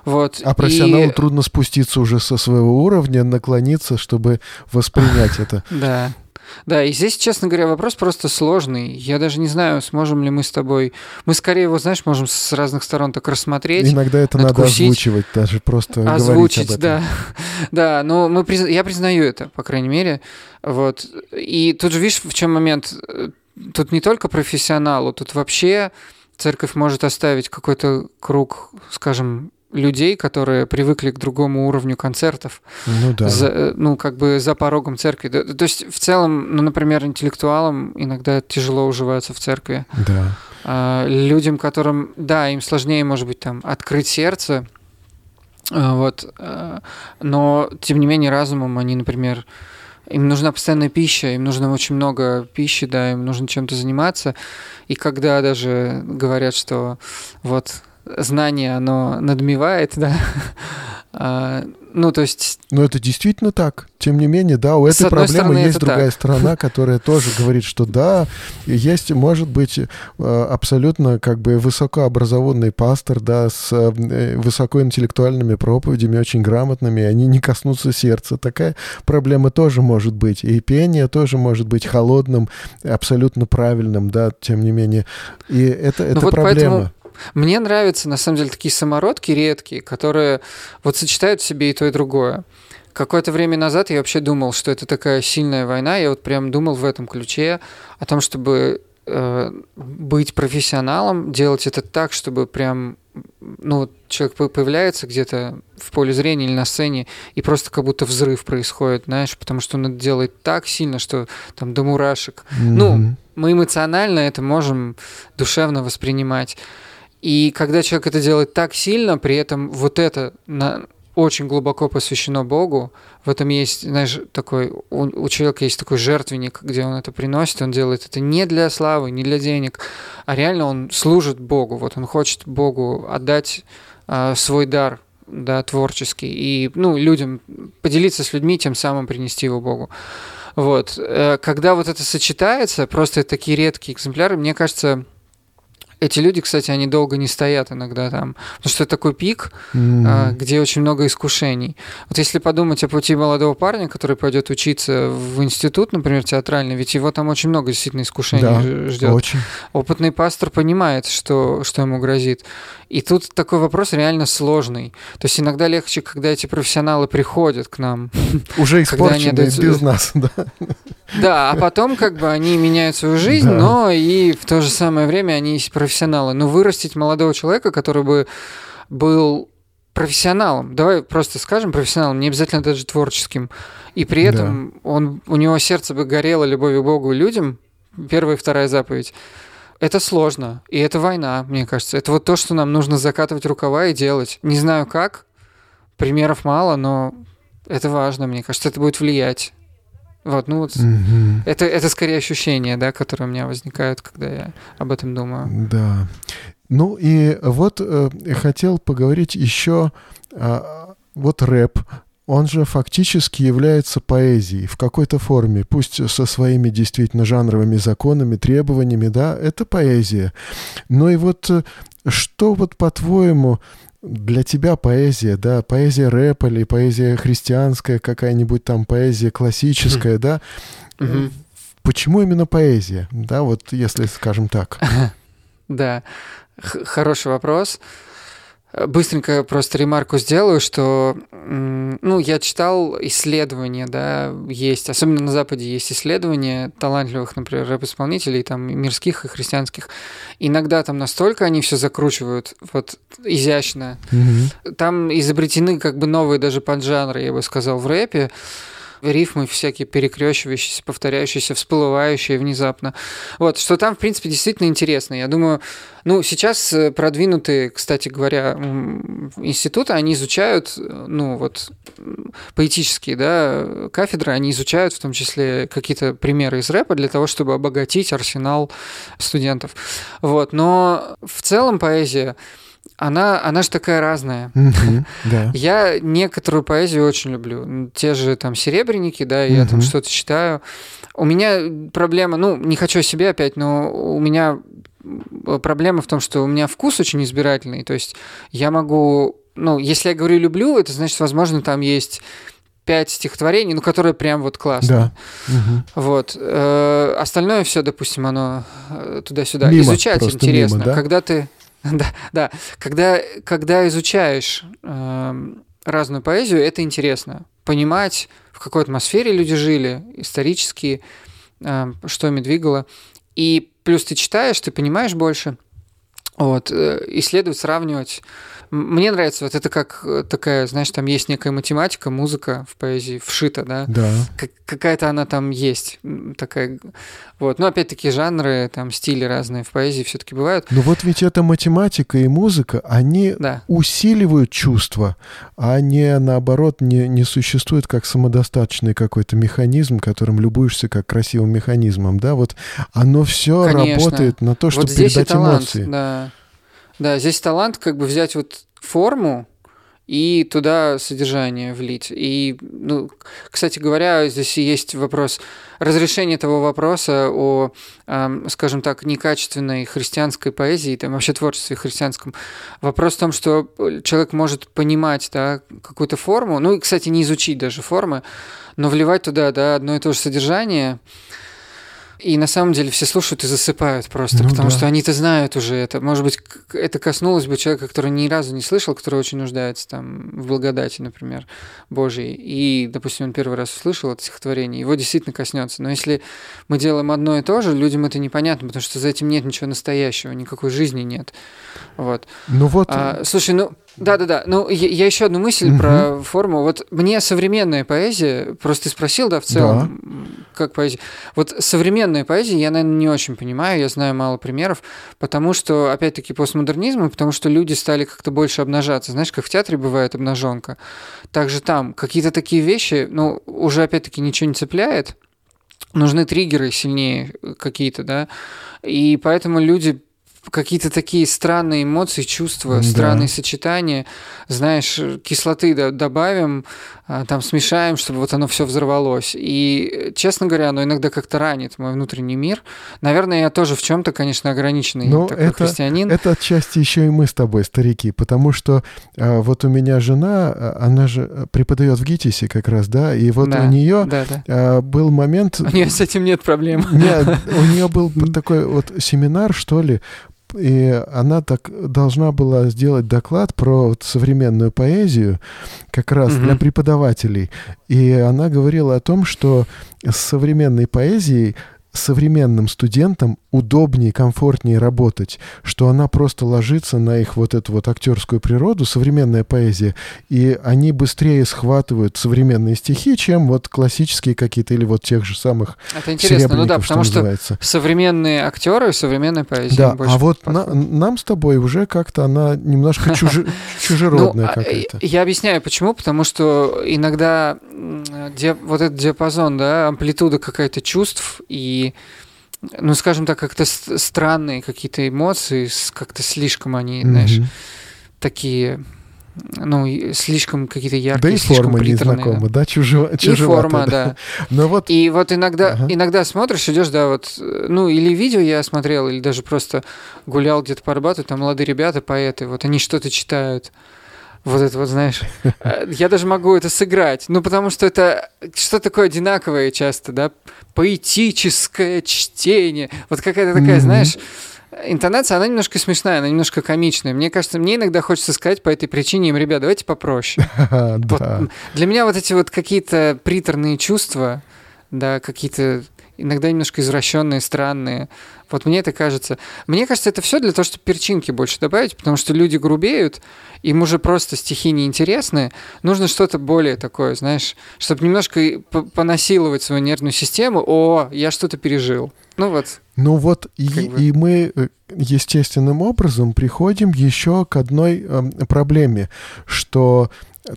вот. А профессионалу и... трудно спуститься уже со своего уровня, наклониться, чтобы воспринять это. [LAUGHS] Да. Да, и здесь, честно говоря, вопрос просто сложный. Я даже не знаю, сможем ли мы с тобой... Мы скорее его, знаешь, можем с разных сторон так рассмотреть. Иногда это надо озвучивать, даже просто озвучить, говорить об этом. да. [LAUGHS] Да, но мы приз... я признаю это, по крайней мере. Вот. И тут же, видишь, в чем момент? Тут не только профессионалу, тут вообще церковь может оставить какой-то круг, скажем, людей, которые привыкли к другому уровню концертов. Ну да. За, э, ну, как бы за порогом церкви. То, есть, в целом, ну, например, интеллектуалам иногда тяжело уживаться в церкви. Да. А, людям, которым, да, им сложнее, может быть, там, открыть сердце, а, вот, а, но, тем не менее, разумом они, например, им нужна постоянная пища, им нужно очень много пищи, да, им нужно чем-то заниматься. И когда даже говорят, что вот знание, оно надмевает, да. А, ну, то есть... Но это действительно так. Тем не менее, да, у этой проблемы стороны, есть другая так. сторона, которая тоже говорит, что да, есть, может быть, э, абсолютно как бы высокообразованный пастор, да, с э, высокоинтеллектуальными проповедями, очень грамотными, они не коснутся сердца. Такая проблема тоже может быть. И пение тоже может быть холодным, абсолютно правильным, да, тем не менее. И это, это вот проблема. Поэтому мне нравятся, на самом деле, такие самородки редкие, которые вот сочетают в себе и то, и другое. Какое-то время назад я вообще думал, что это такая сильная война. Я вот прям думал в этом ключе о том, чтобы э, быть профессионалом, делать это так, чтобы прям ну, человек появляется где-то в поле зрения или на сцене, и просто как будто взрыв происходит, знаешь, потому что он это делает так сильно, что там до мурашек. Mm-hmm. Ну, мы эмоционально это можем душевно воспринимать. И когда человек это делает так сильно, при этом вот это на, очень глубоко посвящено Богу, в этом есть, знаешь, такой, у, у человека есть такой жертвенник, где он это приносит, он делает это не для славы, не для денег, а реально он служит Богу, вот он хочет Богу отдать э, свой дар, да, творческий, и, ну, людям, поделиться с людьми, тем самым принести его Богу. Вот. Э, когда вот это сочетается, просто такие редкие экземпляры, мне кажется, эти люди, кстати, они долго не стоят иногда там, потому что это такой пик, mm-hmm. где очень много искушений. Вот если подумать о пути молодого парня, который пойдет учиться в институт, например, театральный, ведь его там очень много действительно искушений да, ждет. Очень. Опытный пастор понимает, что, что ему грозит. И тут такой вопрос реально сложный. То есть иногда легче, когда эти профессионалы приходят к нам. [LAUGHS] Уже испорченные дают... без нас, да. Да, а потом как бы они меняют свою жизнь, да. но и в то же самое время они профессионалы. Но вырастить молодого человека, который бы был профессионалом, давай просто скажем профессионалом, не обязательно даже творческим, и при этом да. он, у него сердце бы горело любовью к Богу и людям, первая и вторая заповедь, это сложно, и это война, мне кажется. Это вот то, что нам нужно закатывать рукава и делать. Не знаю как, примеров мало, но это важно, мне кажется, это будет влиять. Вот, ну вот, угу. это, это скорее ощущения, да, которые у меня возникают, когда я об этом думаю. Да. Ну и вот э, хотел поговорить еще, э, вот рэп, он же фактически является поэзией в какой-то форме, пусть со своими действительно жанровыми законами, требованиями, да, это поэзия. Но и вот э, что вот по-твоему для тебя поэзия, да, поэзия рэп или поэзия христианская, какая-нибудь там поэзия классическая, да, почему именно поэзия, да, вот если скажем так? [LAUGHS] Да, хороший вопрос. Быстренько просто ремарку сделаю, что ну, я читал исследования, да, есть, особенно на Западе есть исследования талантливых, например, рэп-исполнителей, там, мирских и христианских. Иногда там настолько они все закручивают, вот, изящно. Mm-hmm. Там изобретены как бы новые даже поджанры, я бы сказал, в рэпе рифмы всякие перекрещивающиеся, повторяющиеся, всплывающие внезапно. Вот, что там, в принципе, действительно интересно. Я думаю, ну, сейчас э, продвинутые, кстати говоря, институты, они изучают, э, ну, вот, поэтические, да, кафедры, они изучают в том числе какие-то примеры из рэпа для того, чтобы обогатить арсенал студентов. Вот, но в целом поэзия она, она же такая разная. Mm-hmm, [LAUGHS] да. Я некоторую поэзию очень люблю. Те же там серебряники, да, я mm-hmm. там что-то читаю. У меня проблема, ну, не хочу о себе опять, но у меня проблема в том, что у меня вкус очень избирательный. То есть я могу, ну, если я говорю люблю, это значит, возможно, там есть пять стихотворений, ну, которые прям вот классно. Да. Угу. Вот. Э, остальное все, допустим, оно э, туда-сюда. Мимо, Изучать интересно. Мимо, да? Когда ты [LAUGHS] Да, да. Когда, когда изучаешь э, разную поэзию, это интересно. Понимать, в какой атмосфере люди жили, исторически, э, что ими двигало. И плюс ты читаешь, ты понимаешь больше. Вот, э, исследовать, сравнивать. Мне нравится вот это как э, такая, знаешь, там есть некая математика, музыка в поэзии вшита, да? Да. Как, какая-то она там есть, такая. Вот, но опять-таки жанры, там стили разные в поэзии все-таки бывают. Но вот ведь эта математика и музыка, они да. усиливают чувства, а не наоборот не не существует как самодостаточный какой-то механизм, которым любуешься как красивым механизмом, да? Вот оно все работает на то, чтобы вот передать талант, эмоции. Да. Да, здесь талант как бы взять вот форму и туда содержание влить. И, ну, кстати говоря, здесь есть вопрос разрешения того вопроса о, э, скажем так, некачественной христианской поэзии, там вообще творчестве христианском. Вопрос в том, что человек может понимать да, какую-то форму, ну и, кстати, не изучить даже формы, но вливать туда да, одно и то же содержание – и на самом деле все слушают и засыпают просто, ну, потому да. что они-то знают уже это. Может быть, это коснулось бы человека, который ни разу не слышал, который очень нуждается там в благодати, например, Божьей. И, допустим, он первый раз услышал это стихотворение, его действительно коснется. Но если мы делаем одно и то же, людям это непонятно, потому что за этим нет ничего настоящего, никакой жизни нет. Вот. Ну вот. А, слушай, ну да, да, да. Ну, я, я еще одну мысль угу. про форму. Вот мне современная поэзия, просто ты спросил, да, в целом, да. как поэзия. Вот современная поэзия я, наверное, не очень понимаю, я знаю мало примеров, потому что, опять-таки, постмодернизм, потому что люди стали как-то больше обнажаться. Знаешь, как в театре бывает обнаженка. Также там какие-то такие вещи, ну, уже, опять-таки, ничего не цепляет. Нужны триггеры сильнее какие-то, да. И поэтому люди какие-то такие странные эмоции, чувства, да. странные сочетания. Знаешь, кислоты добавим, а, там смешаем, чтобы вот оно все взорвалось. И, честно говоря, оно иногда как-то ранит мой внутренний мир. Наверное, я тоже в чем-то, конечно, ограниченный Но такой это, христианин. Это отчасти еще и мы с тобой, старики, потому что а, вот у меня жена, а, она же преподает в ГИТИСе как раз, да, и вот да, у нее да, да. А, был момент... У нее с этим нет проблем. Нет, у нее [LAUGHS] был такой вот семинар, что ли, и она так должна была сделать доклад про вот современную поэзию как раз угу. для преподавателей. И она говорила о том, что с современной поэзией современным студентам удобнее, комфортнее работать, что она просто ложится на их вот эту вот актерскую природу, современная поэзия, и они быстрее схватывают современные стихи, чем вот классические какие-то или вот тех же самых Это интересно, ну да, потому что, называется. современные актеры, современная поэзия. Да, а вот на, нам с тобой уже как-то она немножко [LAUGHS] чужеродная ну, какая-то. Я объясняю, почему, потому что иногда вот этот диапазон, да, амплитуда какая-то чувств и ну, скажем так, как-то странные какие-то эмоции, как-то слишком они, mm-hmm. знаешь, такие, ну, слишком какие-то яркие, Да и форма незнакома, да, чужого, И форма, да. [LAUGHS] Но вот... И вот иногда, ага. иногда смотришь, идешь, да, вот, ну, или видео я смотрел, или даже просто гулял где-то по Арбату, там молодые ребята, поэты, вот они что-то читают, вот это вот, знаешь, [LAUGHS] э, я даже могу это сыграть, ну, потому что это что такое одинаковое часто, да, поэтическое чтение, вот какая-то такая, mm-hmm. знаешь, интонация, она немножко смешная, она немножко комичная. Мне кажется, мне иногда хочется сказать по этой причине им, ребят, давайте попроще. [LAUGHS] Для меня вот эти вот какие-то приторные чувства, да, какие-то иногда немножко извращенные, странные. Вот мне это кажется. Мне кажется, это все для того, чтобы перчинки больше добавить, потому что люди грубеют, им уже просто стихи неинтересны. Нужно что-то более такое, знаешь, чтобы немножко понасиловать свою нервную систему. О, я что-то пережил. Ну вот. Ну вот, и, бы. и мы э, естественным образом приходим еще к одной э, проблеме, что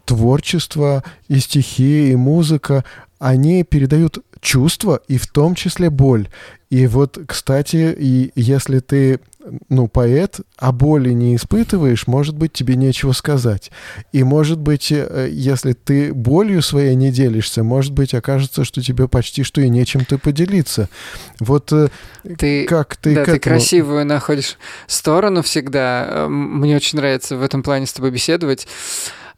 творчество и стихи, и музыка, они передают чувства и в том числе боль. И вот, кстати, и если ты ну, поэт, а боли не испытываешь, может быть, тебе нечего сказать. И, может быть, э, если ты болью своей не делишься, может быть, окажется, что тебе почти что и нечем ты поделиться. Вот э, ты, как ты да, к этому... ты красивую находишь сторону всегда. Э, мне очень нравится в этом плане с тобой беседовать.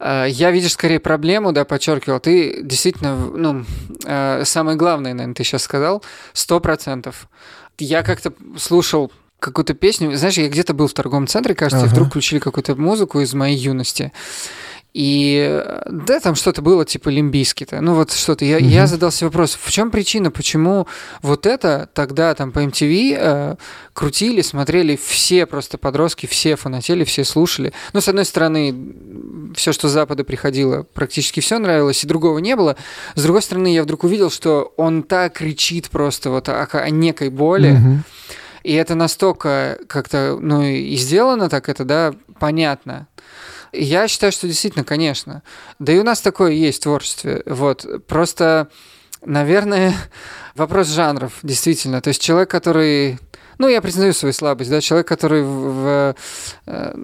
Я, видишь, скорее проблему, да, подчеркивал. Ты действительно, ну, самое главное, наверное, ты сейчас сказал, сто процентов. Я как-то слушал какую-то песню. Знаешь, я где-то был в торговом центре, кажется, ага. и вдруг включили какую-то музыку из моей юности. И да, там что-то было типа лимбийский-то. Ну вот что-то. Я, угу. я задался вопрос, в чем причина, почему вот это тогда там по MTV э, крутили, смотрели все просто подростки, все фанатели, все слушали. Ну, с одной стороны, все, что с Запада приходило, практически все нравилось, и другого не было. С другой стороны, я вдруг увидел, что он так кричит просто вот о, о некой боли. Угу. И это настолько как-то, ну, и сделано так, это, да, понятно. Я считаю, что действительно, конечно. Да и у нас такое есть в творчестве. Вот. Просто, наверное, [LAUGHS] вопрос жанров, действительно. То есть человек, который ну, я признаю свою слабость, да, человек, который в, в э,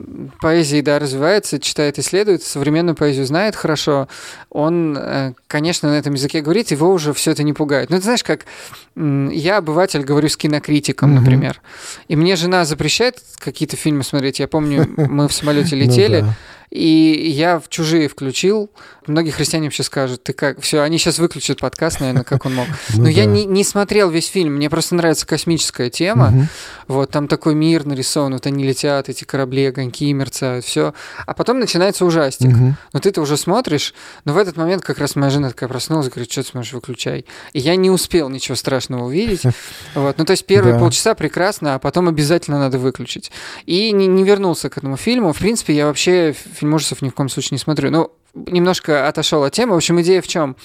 поэзии, да, развивается, читает, исследует, современную поэзию знает хорошо, он, э, конечно, на этом языке говорит, его уже все это не пугает. Ну, ты знаешь, как э, я, обыватель, говорю с кинокритиком, mm-hmm. например, и мне жена запрещает какие-то фильмы смотреть. Я помню, мы в самолете [LAUGHS] ну летели, и я в чужие включил. Многие христиане вообще скажут, ты как? Все, они сейчас выключат подкаст, наверное, как он мог. [LAUGHS] Ну Но я не, смотрел весь фильм. Мне просто нравится космическая тема. Вот там такой мир нарисован, вот они летят, эти корабли, огоньки мерцают, все. А потом начинается ужастик. Но ты-то уже смотришь, но в этот момент как раз моя жена такая проснулась, говорит, что ты смотришь, выключай. И я не успел ничего страшного увидеть. [LAUGHS] Вот. Ну, то есть первые полчаса прекрасно, а потом обязательно надо выключить. И не вернулся к этому фильму. В принципе, я вообще фильм ужасов ни в коем случае не смотрю. Ну, немножко отошел от темы. В общем, идея в чем?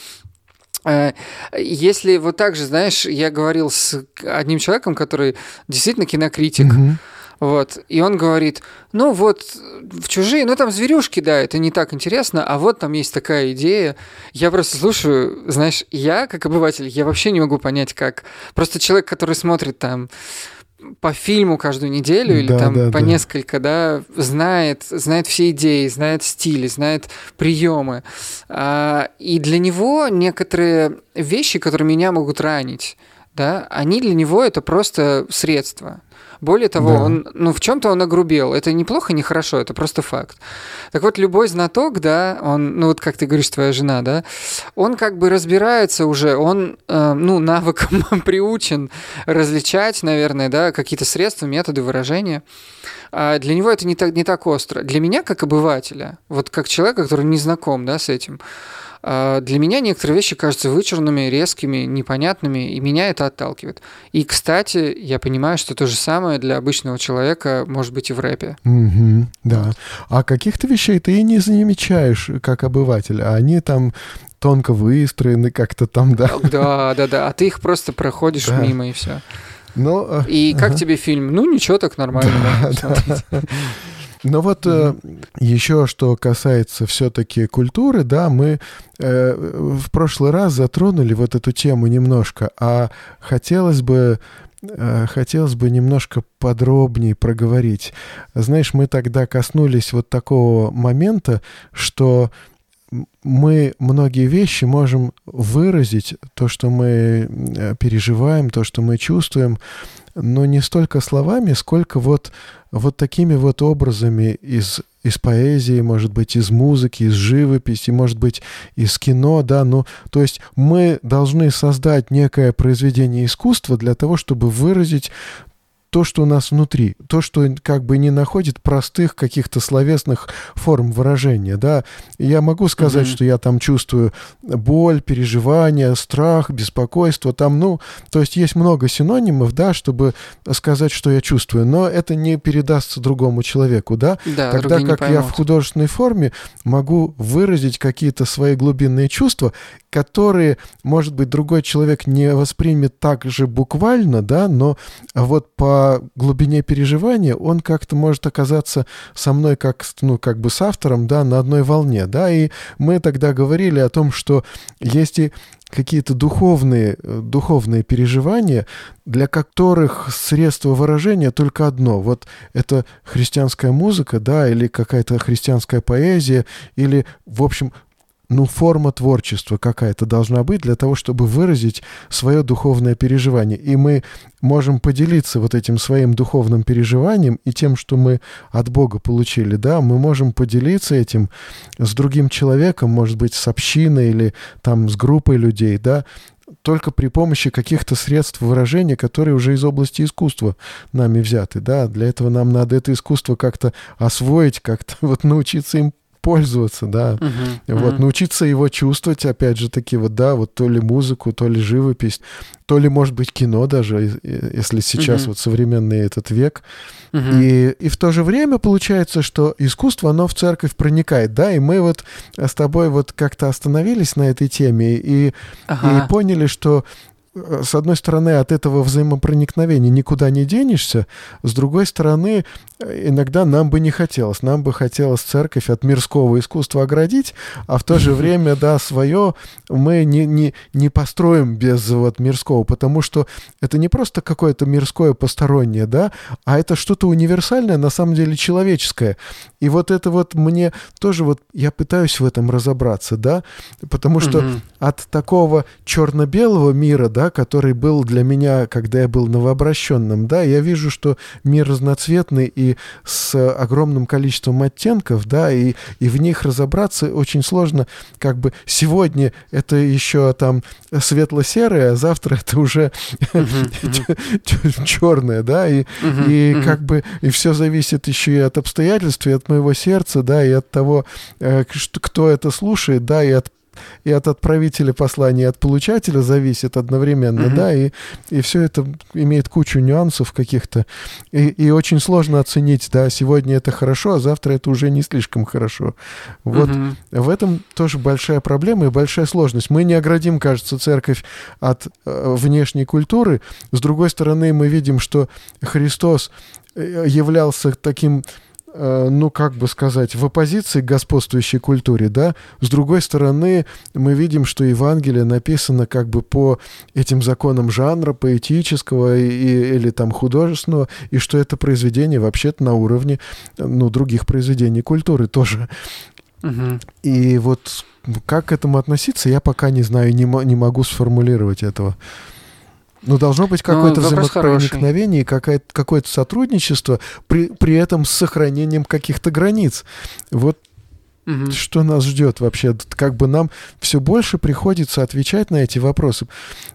Э, если вот так же, знаешь, я говорил с одним человеком, который действительно кинокритик, mm-hmm. Вот. И он говорит, ну вот в чужие, ну там зверюшки, да, это не так интересно, а вот там есть такая идея. Я просто слушаю, знаешь, я как обыватель, я вообще не могу понять, как. Просто человек, который смотрит там по фильму каждую неделю или Да, там да, по да. несколько, да, знает, знает все идеи, знает стили, знает приемы. А, и для него некоторые вещи, которые меня могут ранить, да, они для него это просто средства. Более того, Да. он, ну, в чем-то он огрубел. Это неплохо, не хорошо, это просто факт. Так вот, любой знаток, да, он, ну, вот как ты говоришь, твоя жена, да, он как бы разбирается уже, он, э, ну, навыком [LAUGHS] приучен различать, наверное, да, какие-то средства, методы выражения. А для него это не так, не так остро. Для меня, как обывателя, вот как человека, который не знаком, да, с этим, для меня некоторые вещи кажутся вычурными, резкими, непонятными, и меня это отталкивает. И, кстати, я понимаю, что то же самое для обычного человека может быть и в рэпе. Мгм, да. А каких-то вещей ты и не замечаешь, как обыватель, а они там тонко выстроены как-то там, да. [LAUGHS] Да, да, да. А ты их просто проходишь Да. мимо и все. Но, э, И как тебе фильм? Ну, ничего, так нормально. да, [LAUGHS] смотреть. Но вот э, еще что касается все-таки культуры, да, мы э, в прошлый раз затронули вот эту тему немножко, а хотелось бы э, хотелось бы немножко подробнее проговорить. Знаешь, мы тогда коснулись вот такого момента, что мы многие вещи можем выразить, то, что мы э, переживаем, то, что мы чувствуем, но не столько словами, сколько вот, вот такими вот образами из, из поэзии, может быть, из музыки, из живописи, может быть, из кино, да, ну, то есть мы должны создать некое произведение искусства для того, чтобы выразить то, что у нас внутри, то, что как бы не находит простых каких-то словесных форм выражения, да. Я могу сказать, Мгм. что я там чувствую боль, переживания, страх, беспокойство, там, ну, то есть есть много синонимов, да, чтобы сказать, что я чувствую, но это не передастся другому человеку, да. Да, Тогда как я в художественной форме могу выразить какие-то свои глубинные чувства, которые, может быть, другой человек не воспримет так же буквально, да, но вот по глубине переживания он как-то может оказаться со мной как, ну, как бы с автором, да, на одной волне, да, и мы тогда говорили о том, что есть и какие-то духовные, духовные переживания, для которых средство выражения только одно. Вот это христианская музыка, да, или какая-то христианская поэзия, или, в общем, ну, форма творчества какая-то должна быть для того, чтобы выразить свое духовное переживание. И мы можем поделиться вот этим своим духовным переживанием и тем, что мы от Бога получили, да, мы можем поделиться этим с другим человеком, может быть, с общиной или там с группой людей, да, только при помощи каких-то средств выражения, которые уже из области искусства нами взяты, да, для этого нам надо это искусство как-то освоить, как-то [LAUGHS] вот научиться им пользоваться, да, Мгм, вот, мгм. научиться его чувствовать, опять же таки, вот, да, вот то ли музыку, то ли живопись, то ли, может быть, кино даже, если сейчас Мгм. вот современный этот век. Мгм. И, и в то же время получается, что искусство, оно в церковь проникает, да, и мы вот с тобой вот как-то остановились на этой теме и, Ага. и поняли, что с одной стороны, от этого взаимопроникновения никуда не денешься, с другой стороны, э, иногда нам бы не хотелось. Нам бы хотелось церковь от мирского искусства оградить, а в то же [LAUGHS] время, да, свое мы не, не, не построим без вот мирского, потому что это не просто какое-то мирское постороннее, да, а это что-то универсальное, на самом деле человеческое. И вот это вот мне тоже вот, я пытаюсь в этом разобраться, да, потому что Мгм. от такого черно-белого мира, да, который был для меня, когда я был новообращенным, да, я вижу, что мир разноцветный и с огромным количеством оттенков, да, и, и в них разобраться очень сложно, как бы сегодня это еще там светло-серое, а завтра это уже [LAUGHS] черное, да, и, и как бы и все зависит еще и от обстоятельств, и от моего сердца, да, и от того, э, кто это слушает, да, и от и от отправителя послания, и от получателя зависит одновременно, Мгм. да, и, и все это имеет кучу нюансов каких-то, и, и очень сложно оценить, да, сегодня это хорошо, а завтра это уже не слишком хорошо. Вот Мгм. в этом тоже большая проблема и большая сложность. Мы не оградим, кажется, церковь от э, внешней культуры. С другой стороны, мы видим, что Христос э, являлся таким ну, как бы сказать, в оппозиции к господствующей культуре, да. С другой стороны, мы видим, что Евангелие написано как бы по этим законам жанра, поэтического и, или там художественного, и что это произведение вообще-то на уровне, ну, других произведений культуры тоже. Угу. И вот как к этому относиться, я пока не знаю, не, не могу сформулировать этого. Но должно быть ну, какое-то ну, взаимопроникновение, какое-то сотрудничество, при, при этом с сохранением каких-то границ. Вот угу. что нас ждет вообще. Как бы нам все больше приходится отвечать на эти вопросы,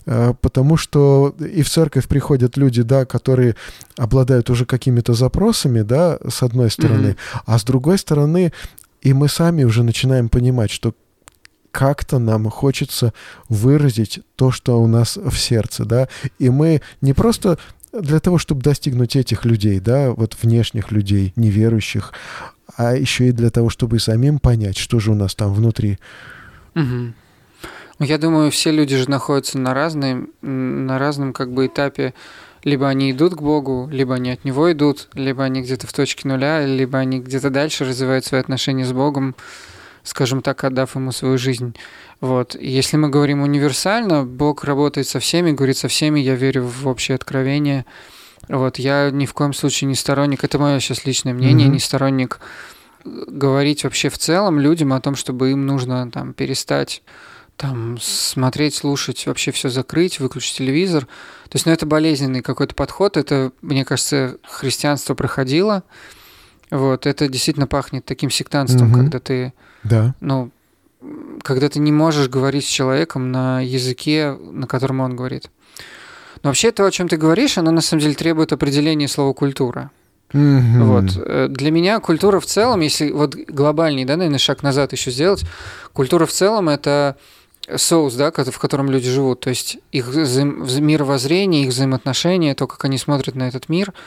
а, потому что и в церковь приходят люди, да, которые обладают уже какими-то запросами, да, с одной стороны, угу. а с другой стороны, и мы сами уже начинаем понимать, что как-то нам хочется выразить то, что у нас в сердце, да, и мы не просто для того, чтобы достигнуть этих людей, да, вот внешних людей, неверующих, а еще и для того, чтобы самим понять, что же у нас там внутри. Угу. Я думаю, все люди же находятся на, разной, на разном как бы этапе. Либо они идут к Богу, либо они от Него идут, либо они где-то в точке нуля, либо они где-то дальше развивают свои отношения с Богом скажем так, отдав ему свою жизнь. Вот. Если мы говорим универсально, Бог работает со всеми, говорит со всеми, я верю в общее откровение. Вот. Я ни в коем случае не сторонник, это мое сейчас личное мнение, mm-hmm. не сторонник говорить вообще в целом людям о том, чтобы им нужно там перестать там смотреть, слушать, вообще все закрыть, выключить телевизор. То есть, ну, это болезненный какой-то подход. Это, мне кажется, христианство проходило. Вот, это действительно пахнет таким сектантством, угу. когда ты да. Ну, когда ты не можешь говорить с человеком на языке, на котором он говорит. Но вообще то, о чем ты говоришь, оно на самом деле требует определения слова культура. Mm-hmm. Вот. Э, для меня культура в целом, если вот глобальный, да, наверное, шаг назад еще сделать, культура в целом это соус, да, в котором люди живут, то есть их мировоззрение, их взаимоотношения, то, как они смотрят на этот мир –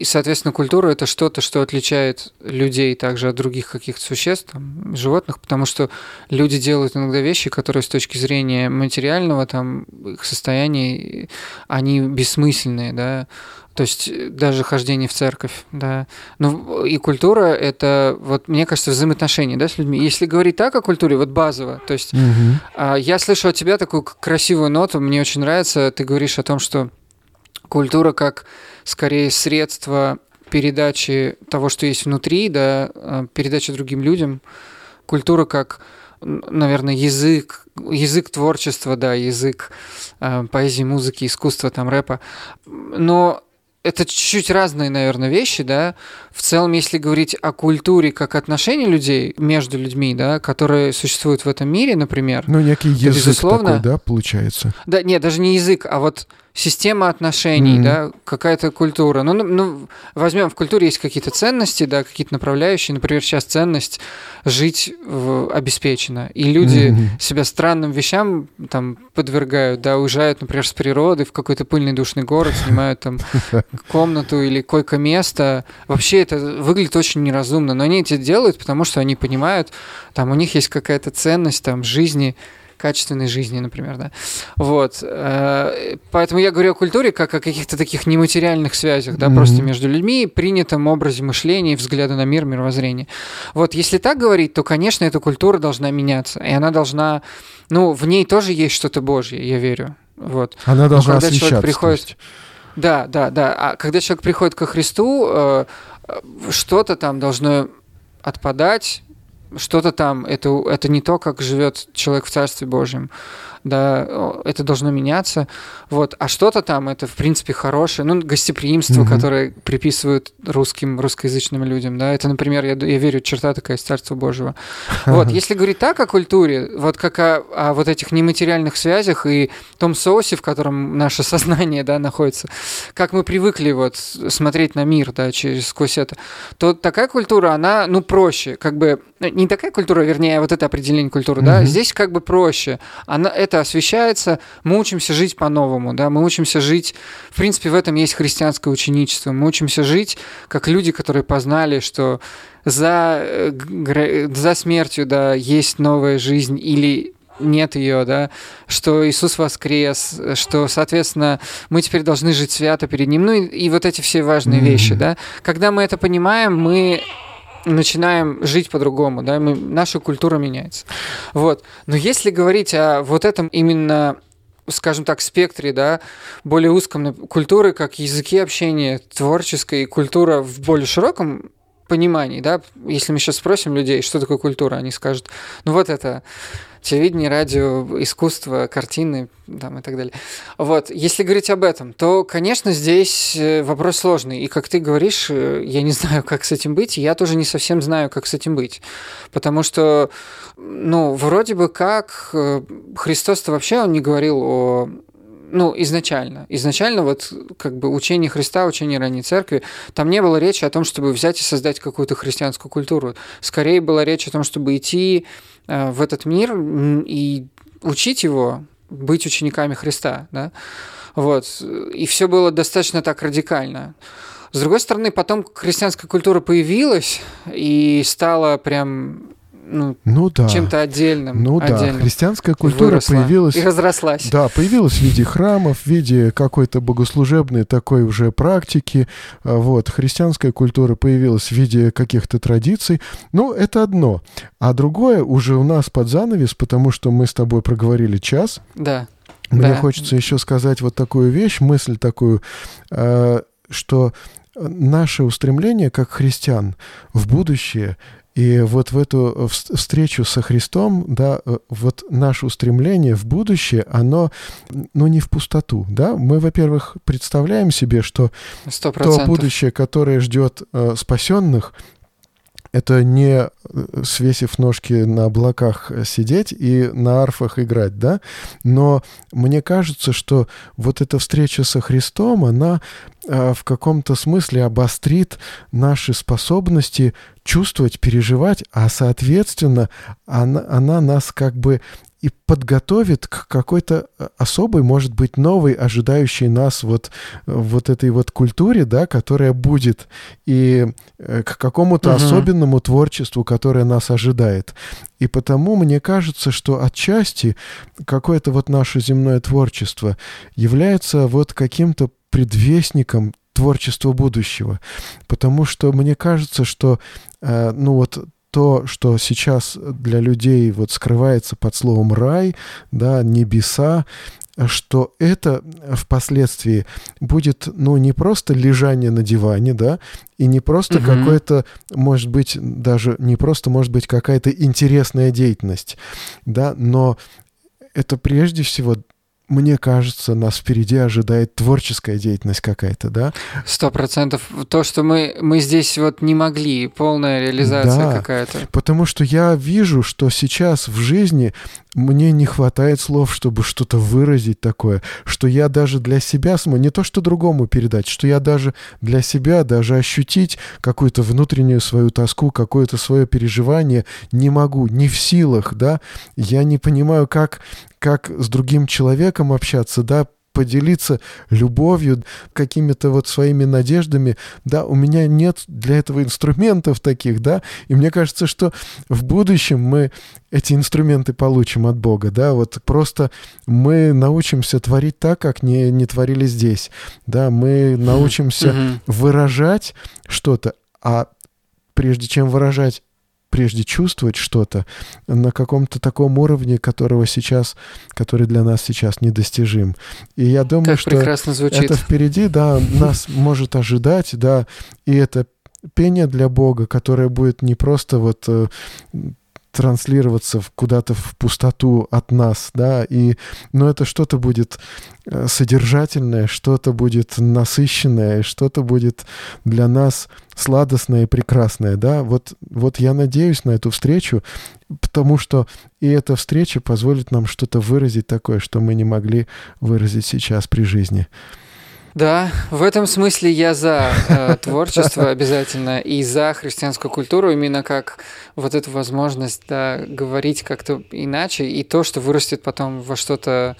и, соответственно, культура это что-то, что отличает людей также от других каких-то существ, там, животных, потому что люди делают иногда вещи, которые с точки зрения материального там, их состояния, они бессмысленные, да, то есть даже хождение в церковь, да. Ну и культура это, вот мне кажется, взаимоотношения, да, с людьми. Если говорить так о культуре, вот базово, то есть угу. я слышу от тебя такую красивую ноту, мне очень нравится, ты говоришь о том, что культура как скорее средство передачи того, что есть внутри, да, а, передачи другим людям. Культура как, наверное, язык, язык творчества, да, язык э, поэзии, музыки, искусства, там, рэпа. Но это чуть-чуть разные, наверное, вещи, да. В целом, если говорить о культуре как отношении людей между людьми, да, которые существуют в этом мире, например. Ну, некий язык безусловно, такой, да, получается. Да, нет, даже не язык, а вот система отношений, mm-hmm. да, какая-то культура. Ну, ну, ну, возьмем в культуре есть какие-то ценности, да, какие-то направляющие. Например, сейчас ценность жить в, обеспеченно. И люди mm-hmm. себя странным вещам там подвергают, да, уезжают, например, с природы в какой-то пыльный душный город, снимают там [LAUGHS] комнату или койко-место. Вообще это выглядит очень неразумно, но они это делают, потому что они понимают, там у них есть какая-то ценность там жизни, качественной жизни, например, да. Вот. Э, поэтому я говорю о культуре как о каких-то таких нематериальных связях, да, mm-hmm. просто между людьми, принятом образе мышления, взгляда на мир, мировоззрения. Вот, если так говорить, то, конечно, эта культура должна меняться, и она должна, ну, в ней тоже есть что-то Божье, я верю. Вот. Она должна Но когда человек приходит... Да, да, да. А когда человек приходит ко Христу, э, э, что-то там должно отпадать, что-то там, это, это не то, как живет человек в Царстве Божьем да, это должно меняться, вот, а что-то там, это, в принципе, хорошее, ну, гостеприимство, угу. которое приписывают русским, русскоязычным людям, да, это, например, я, я верю, черта такая из Царства Божьего. Вот, если говорить так о культуре, вот как о, о вот этих нематериальных связях и том соусе, в котором наше [LAUGHS] сознание, да, находится, как мы привыкли вот смотреть на мир, да, через сквозь это, то такая культура, она, ну, проще, как бы, не такая культура, вернее, а вот это определение культуры, да, здесь как бы проще, она, это это освещается, мы учимся жить по-новому, да, мы учимся жить, в принципе, в этом есть христианское ученичество, мы учимся жить как люди, которые познали, что за, э, за смертью, да, есть новая жизнь или нет ее, да, что Иисус воскрес, что, соответственно, мы теперь должны жить свято перед Ним, ну и, и вот эти все важные mm-hmm. вещи, да. Когда мы это понимаем, мы начинаем жить по-другому, да, мы, наша культура меняется. Вот. Но если говорить о вот этом именно скажем так, спектре, да, более узком культуры, как языки общения, творческой культура в более широком понимании, да, если мы сейчас спросим людей, что такое культура, они скажут, ну вот это телевидение, радио, искусство, картины там, и так далее. Вот, если говорить об этом, то, конечно, здесь э, вопрос сложный. И как ты говоришь, э, я не [LAUGHS] знаю, как с этим быть, я тоже не совсем знаю, как с этим быть. Потому что, ну, вроде бы как э, Христос-то вообще, он не говорил о ну, изначально. Изначально вот как бы учение Христа, учение ранней церкви, там не было речи о том, чтобы взять и создать какую-то христианскую культуру. Скорее была речь о том, чтобы идти Э, в этот мир и учить его быть учениками Христа, да, вот, и все было достаточно так радикально. С другой стороны, потом христианская культура появилась и стала прям ну, ну да. чем-то отдельным. Ну отдельным. да, христианская культура выросла, появилась... И разрослась. Да, появилась в виде храмов, в виде какой-то богослужебной такой уже практики. А, вот, христианская культура появилась в виде каких-то традиций. Ну, это одно. А другое уже у нас под занавес, потому что мы с тобой проговорили час. Да. Мне да. хочется еще сказать вот такую вещь, мысль такую, а, что наше устремление как христиан в будущее и вот в эту э, встречу со Христом, да, э, вот наше устремление в будущее, оно, ну, не в пустоту, да. Мы, во-первых, представляем себе, что 100%. то будущее, которое ждет э, спасенных, это не э, свесив ножки на облаках сидеть и на арфах играть, да, но мне кажется, что вот эта встреча со Христом, она э, в каком-то смысле обострит наши способности чувствовать, переживать, а соответственно она, она нас как бы и подготовит к какой-то э, особой, может быть, новой, ожидающей нас вот, вот этой вот культуре, да, которая будет, и э, к какому-то угу. особенному творчеству, которое нас ожидает. И потому мне кажется, что отчасти какое-то вот наше земное творчество является вот каким-то предвестником творчества будущего. Потому что мне кажется, что, э, ну вот то, что сейчас для людей вот скрывается под словом рай, да, небеса, что это впоследствии будет, ну, не просто лежание на диване, да, и не просто угу. какое-то, может быть, даже не просто, может быть, какая-то интересная деятельность, да, но это прежде всего мне кажется, нас впереди ожидает творческая деятельность какая-то, да? Сто процентов. То, что мы, мы здесь вот не могли, полная реализация да, какая-то. Потому что я вижу, что сейчас в жизни мне не хватает слов, чтобы что-то выразить такое, что я даже для себя не то что другому передать, что я даже для себя, даже ощутить какую-то внутреннюю свою тоску, какое-то свое переживание не могу, не в силах, да, я не понимаю, как, как с другим человеком общаться, да, поделиться любовью, какими-то вот своими надеждами, да, у меня нет для этого инструментов таких, да, и мне кажется, что в будущем мы эти инструменты получим от Бога, да, вот просто мы научимся творить так, как не, не творили здесь, да, мы научимся выражать что-то, а прежде чем выражать прежде чувствовать что-то на каком-то таком уровне, которого сейчас, который для нас сейчас недостижим. И я думаю, как что это впереди, да, нас может ожидать, да, и это пение для Бога, которое будет не просто вот э, транслироваться куда-то в пустоту от нас, да, и, но это что-то будет э, содержательное, что-то будет насыщенное, что-то будет для нас сладостное и прекрасное, да, вот, вот я надеюсь на эту встречу, потому что и эта встреча позволит нам что-то выразить такое, что мы не могли выразить сейчас при жизни. Да, в этом смысле я за э, творчество [LAUGHS] обязательно и за христианскую культуру, именно как вот эту возможность да, говорить как-то иначе, и то, что вырастет потом во что-то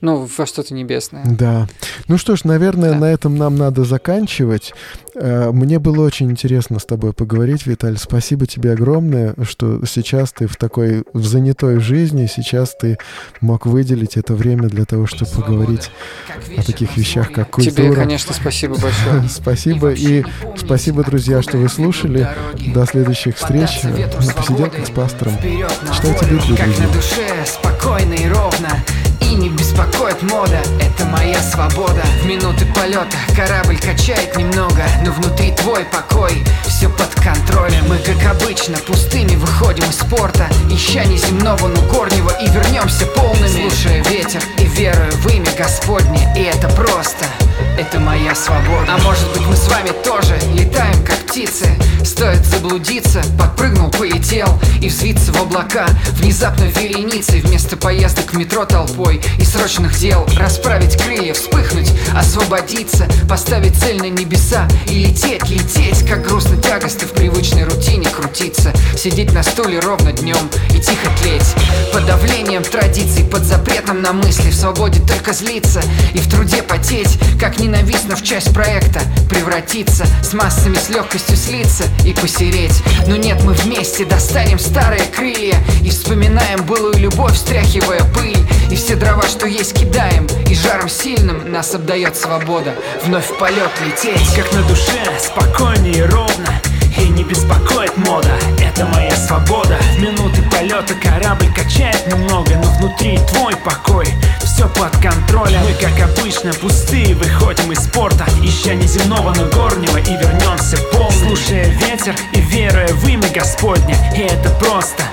ну, во что-то небесное. Да. Ну что ж, наверное, Да. на этом нам надо заканчивать. Э, Мне было очень интересно с тобой поговорить, Виталий. Спасибо тебе огромное, что сейчас ты в такой в занятой жизни, сейчас ты мог выделить это время для того, чтобы поговорить о таких вещах, как культура. Тебе, конечно, спасибо большое. [LAUGHS] Спасибо и спасибо, друзья, что вы слушали. До следующих встреч э, на посиделках с пастором. Читайте Библию, как друзья. на душе, спокойно и ровно беспокоит мода, это моя свобода. В минуты полета корабль качает немного Но внутри твой покой, все под контролем. Мы как обычно пустыми выходим из спорта. Ища неземного, но горнего и вернемся полными. Слушая ветер и веруя в имя Господне И это просто, это моя свобода. А может быть мы с вами тоже летаем как птицы. Стоит заблудиться, подпрыгнул, полетел И взвиться в облака. Внезапно вереницей Вместо поездок в метро толпой. И срочных дел. Расправить крылья, вспыхнуть, освободиться Поставить цель на небеса И лететь, лететь Как грустно тягостно в привычной рутине крутиться. Сидеть на стуле ровно днем И тихо тлеть. Под давлением традиций Под запретом на мысли В свободе только злиться И в труде потеть Как ненавистно в часть проекта Превратиться С массами с легкостью слиться И посереть. Но нет, мы вместе достанем старые крылья И вспоминаем былую любовь, встряхивая пыль. И все дрова, что есть, кидаем. И жаром сильным нас обдает свобода. Вновь в полет лететь. Как на душе, спокойно и ровно И не беспокоит мода, это моя свобода. Минуты полета корабль качает немного Но внутри твой покой, все под контролем. Мы как обычно пустые выходим из спорта. Ища неземного, но горнего и вернемся полными Слушая ветер и веруя в имя Господня. И это просто,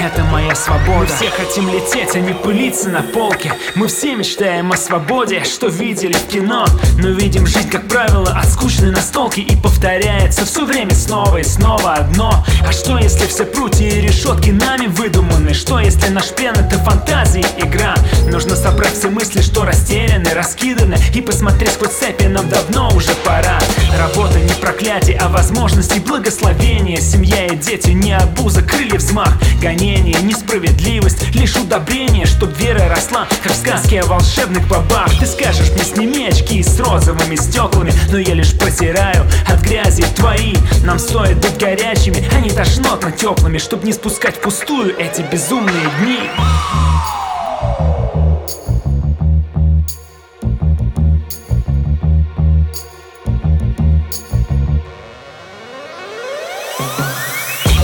это моя свобода. Мы все хотим лететь, а не пылиться на полке. Мы все мечтаем о свободе, что видели в кино. Но видим жизнь, как правило, от скучной настолки. И повторяется все время снова и снова одно. А что если все прутья и решетки нами выдуманы? Что если наш плен это фантазии игра? Нужно собрать все мысли, что растеряны, раскиданы И посмотреть сквозь цепи нам давно уже пора. Работа не проклятие, а возможность и благословение Семья и дети не обуза, крылья взмах. Гонение, несправедливость, лишь удобрение Чтоб вера росла, как в сказке о волшебных бабах Ты скажешь мне, сними очки с розовыми стеклами Но я лишь протираю от грязи твои. Нам стоит быть горячими, а не тошнотно теплыми Чтоб не спускать впустую эти безумные дни.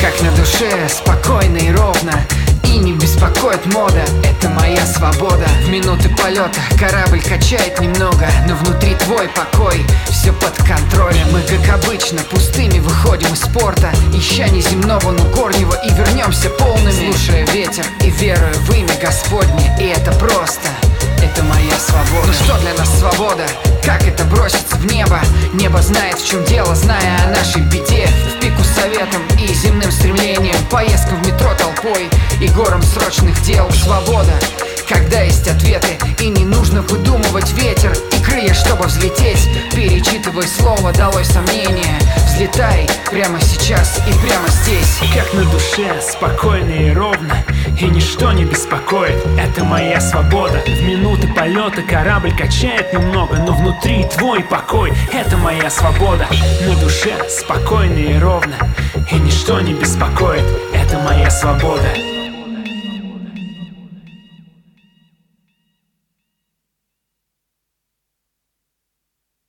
Как на душе, спокойно и ровно И не беспокоит мода, это моя свобода. В минуты полета корабль качает немного Но внутри твой покой, все под контролем. Мы как обычно пустыми выходим из спорта Ища неземного, но горнего и вернемся полными. Слушая ветер и веруя в имя Господне. И это просто, это моя свобода. Ну что для нас свобода? Как это броситься в небо? Небо знает в чем дело, зная о нашей беде. В пику советом и земным стремлением Поездкам в метро толпой и гором срочных дел. Свобода, когда есть ответы И не нужно выдумывать ветер и крылья, чтобы взлететь. Перечитывай слово, долой сомнения. Взлетай прямо сейчас и прямо здесь. Как на душе, спокойно и ровно И ничто не беспокоит, это моя свобода. В минуты полета корабль качает немного Но внутри твой покой, это моя свобода. На душе, спокойно и ровно И ничто не беспокоит, это моя свобода